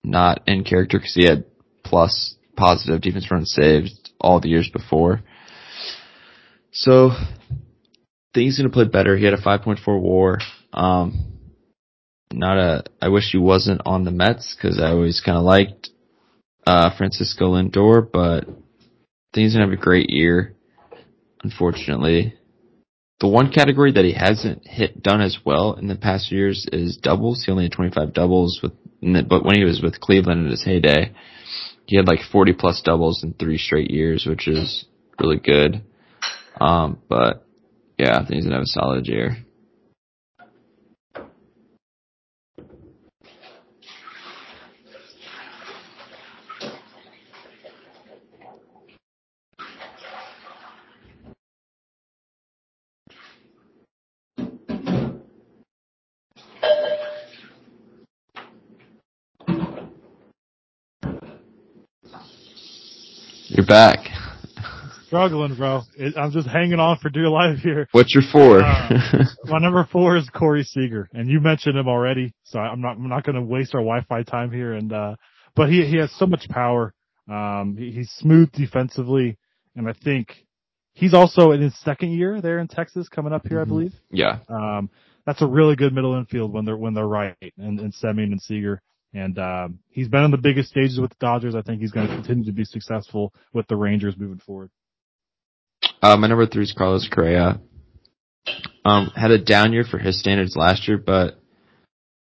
not in character because he had plus positive defense run saved all the years before. So, I think he's going to play better. He had a 5.4 war. Um, not a, I wish he wasn't on the Mets because I always kind of liked, uh, Francisco Lindor, but I think he's to have a great year. Unfortunately, the one category that he hasn't hit done as well in the past years is doubles. He only had 25 doubles with, but when he was with Cleveland in his heyday, he had like 40 plus doubles in three straight years, which is really good. Um, but yeah, I think he's gonna have a solid year. You're back. Struggling, bro. It, I'm just hanging on for dear life here. What's your four? Uh, My number four is Corey Seager, and you mentioned him already, so I'm not I'm not going to waste our Wi-Fi time here. And uh, but he he has so much power. Um, he, he's smooth defensively, and I think he's also in his second year there in Texas, coming up here, I Mhm. believe. yeah. Um, that's a really good middle infield when they're when they're right, and, and Semien and Seager. And um, he's been on the biggest stages with the Dodgers. I think he's going to continue to be successful with the Rangers moving forward. Uh, my number three is Carlos Correa. Um, had a down year for his standards last year, but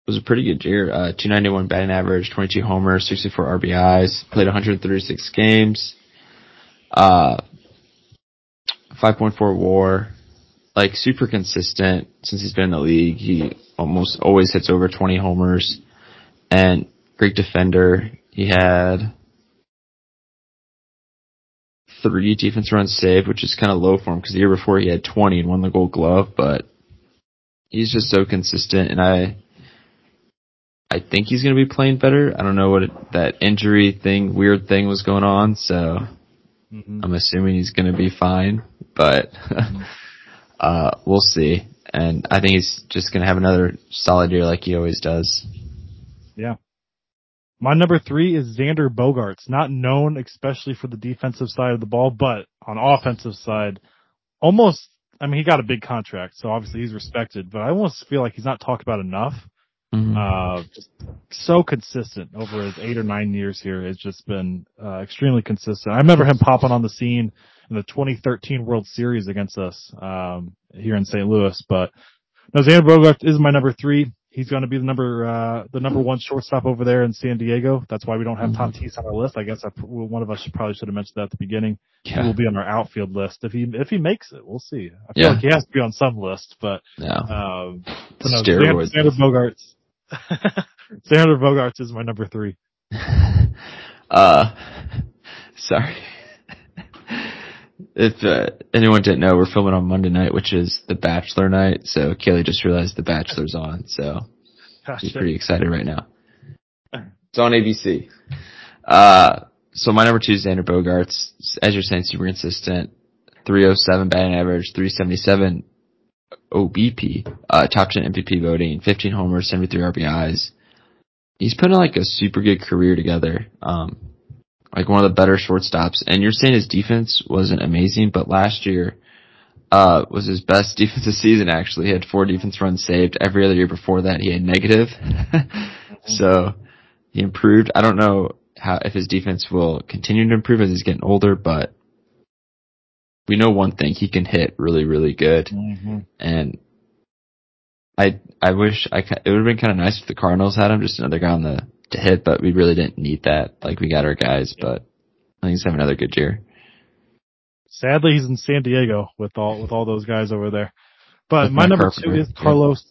it was a pretty good year. Uh, 291 batting average, 22 homers, 64 RBIs, played 136 games, uh, 5.4 WAR, like super consistent since he's been in the league. He almost always hits over 20 homers, and great defender. He had three defense runs saved, which is kind of low for him because the year before he had 20 and won the Gold Glove, but he's just so consistent, and I, I think he's going to be playing better. I don't know what it, that injury thing, weird thing was going on, so Mm-hmm. I'm assuming he's going to be fine, but uh, we'll see. And I think he's just going to have another solid year like he always does. My number three is Xander Bogaerts, not known especially for the defensive side of the ball, but on offensive side, almost I mean, he got a big contract, so obviously he's respected, but I almost feel like he's not talked about enough. Mhm. Uh, just so consistent over his eight or nine years here. It's just been, uh, extremely consistent. I remember him popping on the scene in the 2013 World Series against us, um, here in St. Louis, but no, Xander Bogart is my number three. He's going to be the number, uh, the number one shortstop over there in San Diego. That's why we don't have Tatis on our list. I guess I, one of us should, probably should have mentioned that at the beginning. He will be on our outfield list if he, if he makes it. We'll see. I feel Yeah. like he has to be on some list, but Yeah. um, Steroids. Xander, Xander Bogaerts. Xander Bogaerts is my number three. uh, sorry. If uh, anyone didn't know, we're filming on Monday night, which is the Bachelor night. So Kaylee just realized the Bachelor's on, so she's pretty excited right now. It's on ABC. Uh, so my number two is Xander Bogaerts. As you're saying, super consistent. 307 batting average, 377 OBP, uh, top 10 MVP voting, 15 homers, 73 RBIs. He's putting like a super good career together. Um, like one of the better shortstops. And you're saying his defense wasn't amazing, but last year, uh, was his best defensive season actually. He had four defense runs saved. Every other year before that, he had negative. so he improved. I don't know how, if his defense will continue to improve as he's getting older, but we know one thing, he can hit really, really good. Mm-hmm. And I, I wish I, it would have been kind of nice if the Cardinals had him, just another guy on the, to hit, but we really didn't need that. Like we got our guys, but I think he's having another good year. Sadly, he's in San Diego with all with all those guys over there. But With my Matt number Carpenter, two is. Carlos.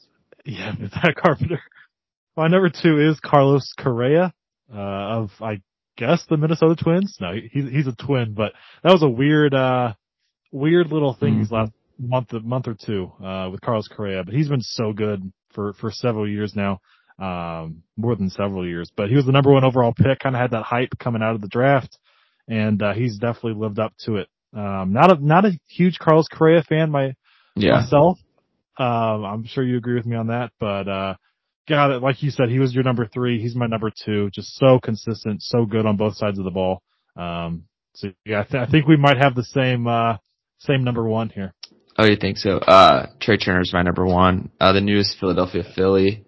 Yeah, with that Carpenter. My number two is Carlos Correa uh, of I guess the Minnesota Twins. No, he, he's a twin, but that was a weird, uh, weird little thing these Mhm. last month month or two uh, with Carlos Correa. But he's been so good for for several years now, um, more than several years. But he was the number one overall pick. Kind of had that hype coming out of the draft, and uh, he's definitely lived up to it. Um, not a not a huge Carlos Correa fan my, Yeah. myself. Um, I'm sure you agree with me on that, but uh, it. Like you said, he was your number three. He's my number two. Just so consistent, so good on both sides of the ball. Um, so yeah, I, th- I think we might have the same uh, same number one here. Oh, you think so? Uh, Trea Turner's my number one. Uh, the newest Philadelphia Philly,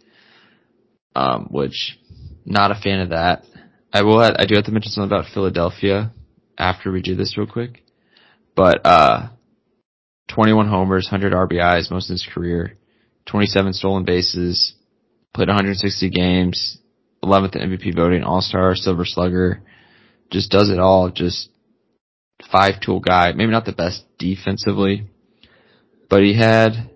um, which not a fan of that. I will. I do have to mention something about Philadelphia after we do this real quick. But uh, 21 homers, 100 RBIs, most of his career, 27 stolen bases, played 160 games, 11th in MVP voting, All Star, Silver Slugger, just does it all. Just five tool guy. Maybe not the best defensively, but he had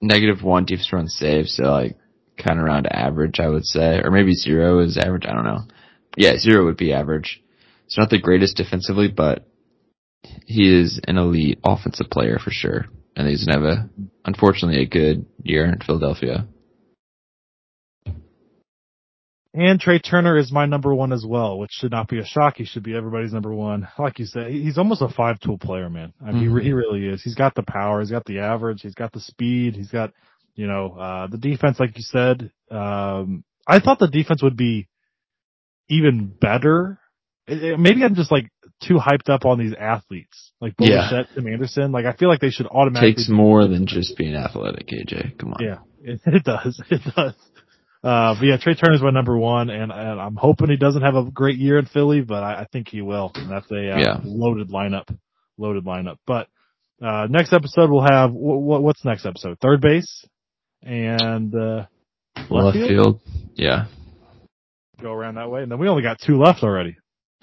negative one defense run save, so like kind of around average, I would say, or maybe zero is average. I don't know. Yeah, zero would be average. It's not the greatest defensively, but he is an elite offensive player for sure, and he's gonna have a unfortunately a good year in Philadelphia. And Trea Turner is my number one as well, which should not be a shock. He should be everybody's number one. Like you said, he's almost a five tool player, man. I mean, he, re- he mm-hmm. really is. He's got the power. He's got the average. He's got the speed. He's got, you know, uh, the defense, like you said. Um, I thought the defense would be even better. It- it- maybe I'm just like too hyped up on these athletes, like Bo Yeah. Bichette, Tim Anderson. Like I feel like they should automatically Takes more than just being athletic, AJ. Come on. yeah, it, it does. It does. Uh, but yeah, Trea Turner's my number one, and, and I'm hoping he doesn't have a great year in Philly, but I, I think he will. And that's a uh, Yeah. loaded lineup, loaded lineup. But uh, next episode we'll have what, what's next episode? Third base and uh, Left field. Yeah. Go around that way, and then we only got two left already.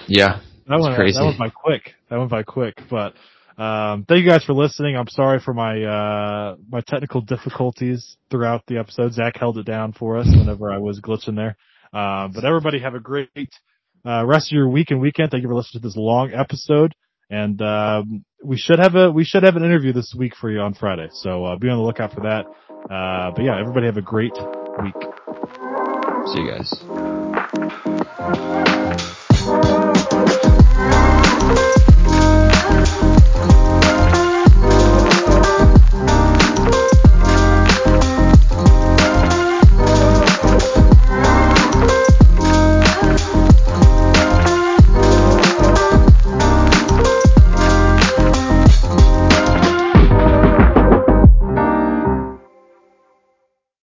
Yeah. That went crazy. that went by quick. That went by quick. But um, thank you guys for listening. I'm sorry for my uh, my technical difficulties throughout the episode. Zach held it down for us whenever I was glitching there. Uh, but everybody have a great uh, rest of your week and weekend. Thank you for listening to this long episode. And um, we should have a we should have an interview this week for you on Friday. So uh, be on the lookout for that. Uh, but yeah, everybody have a great week. See you guys.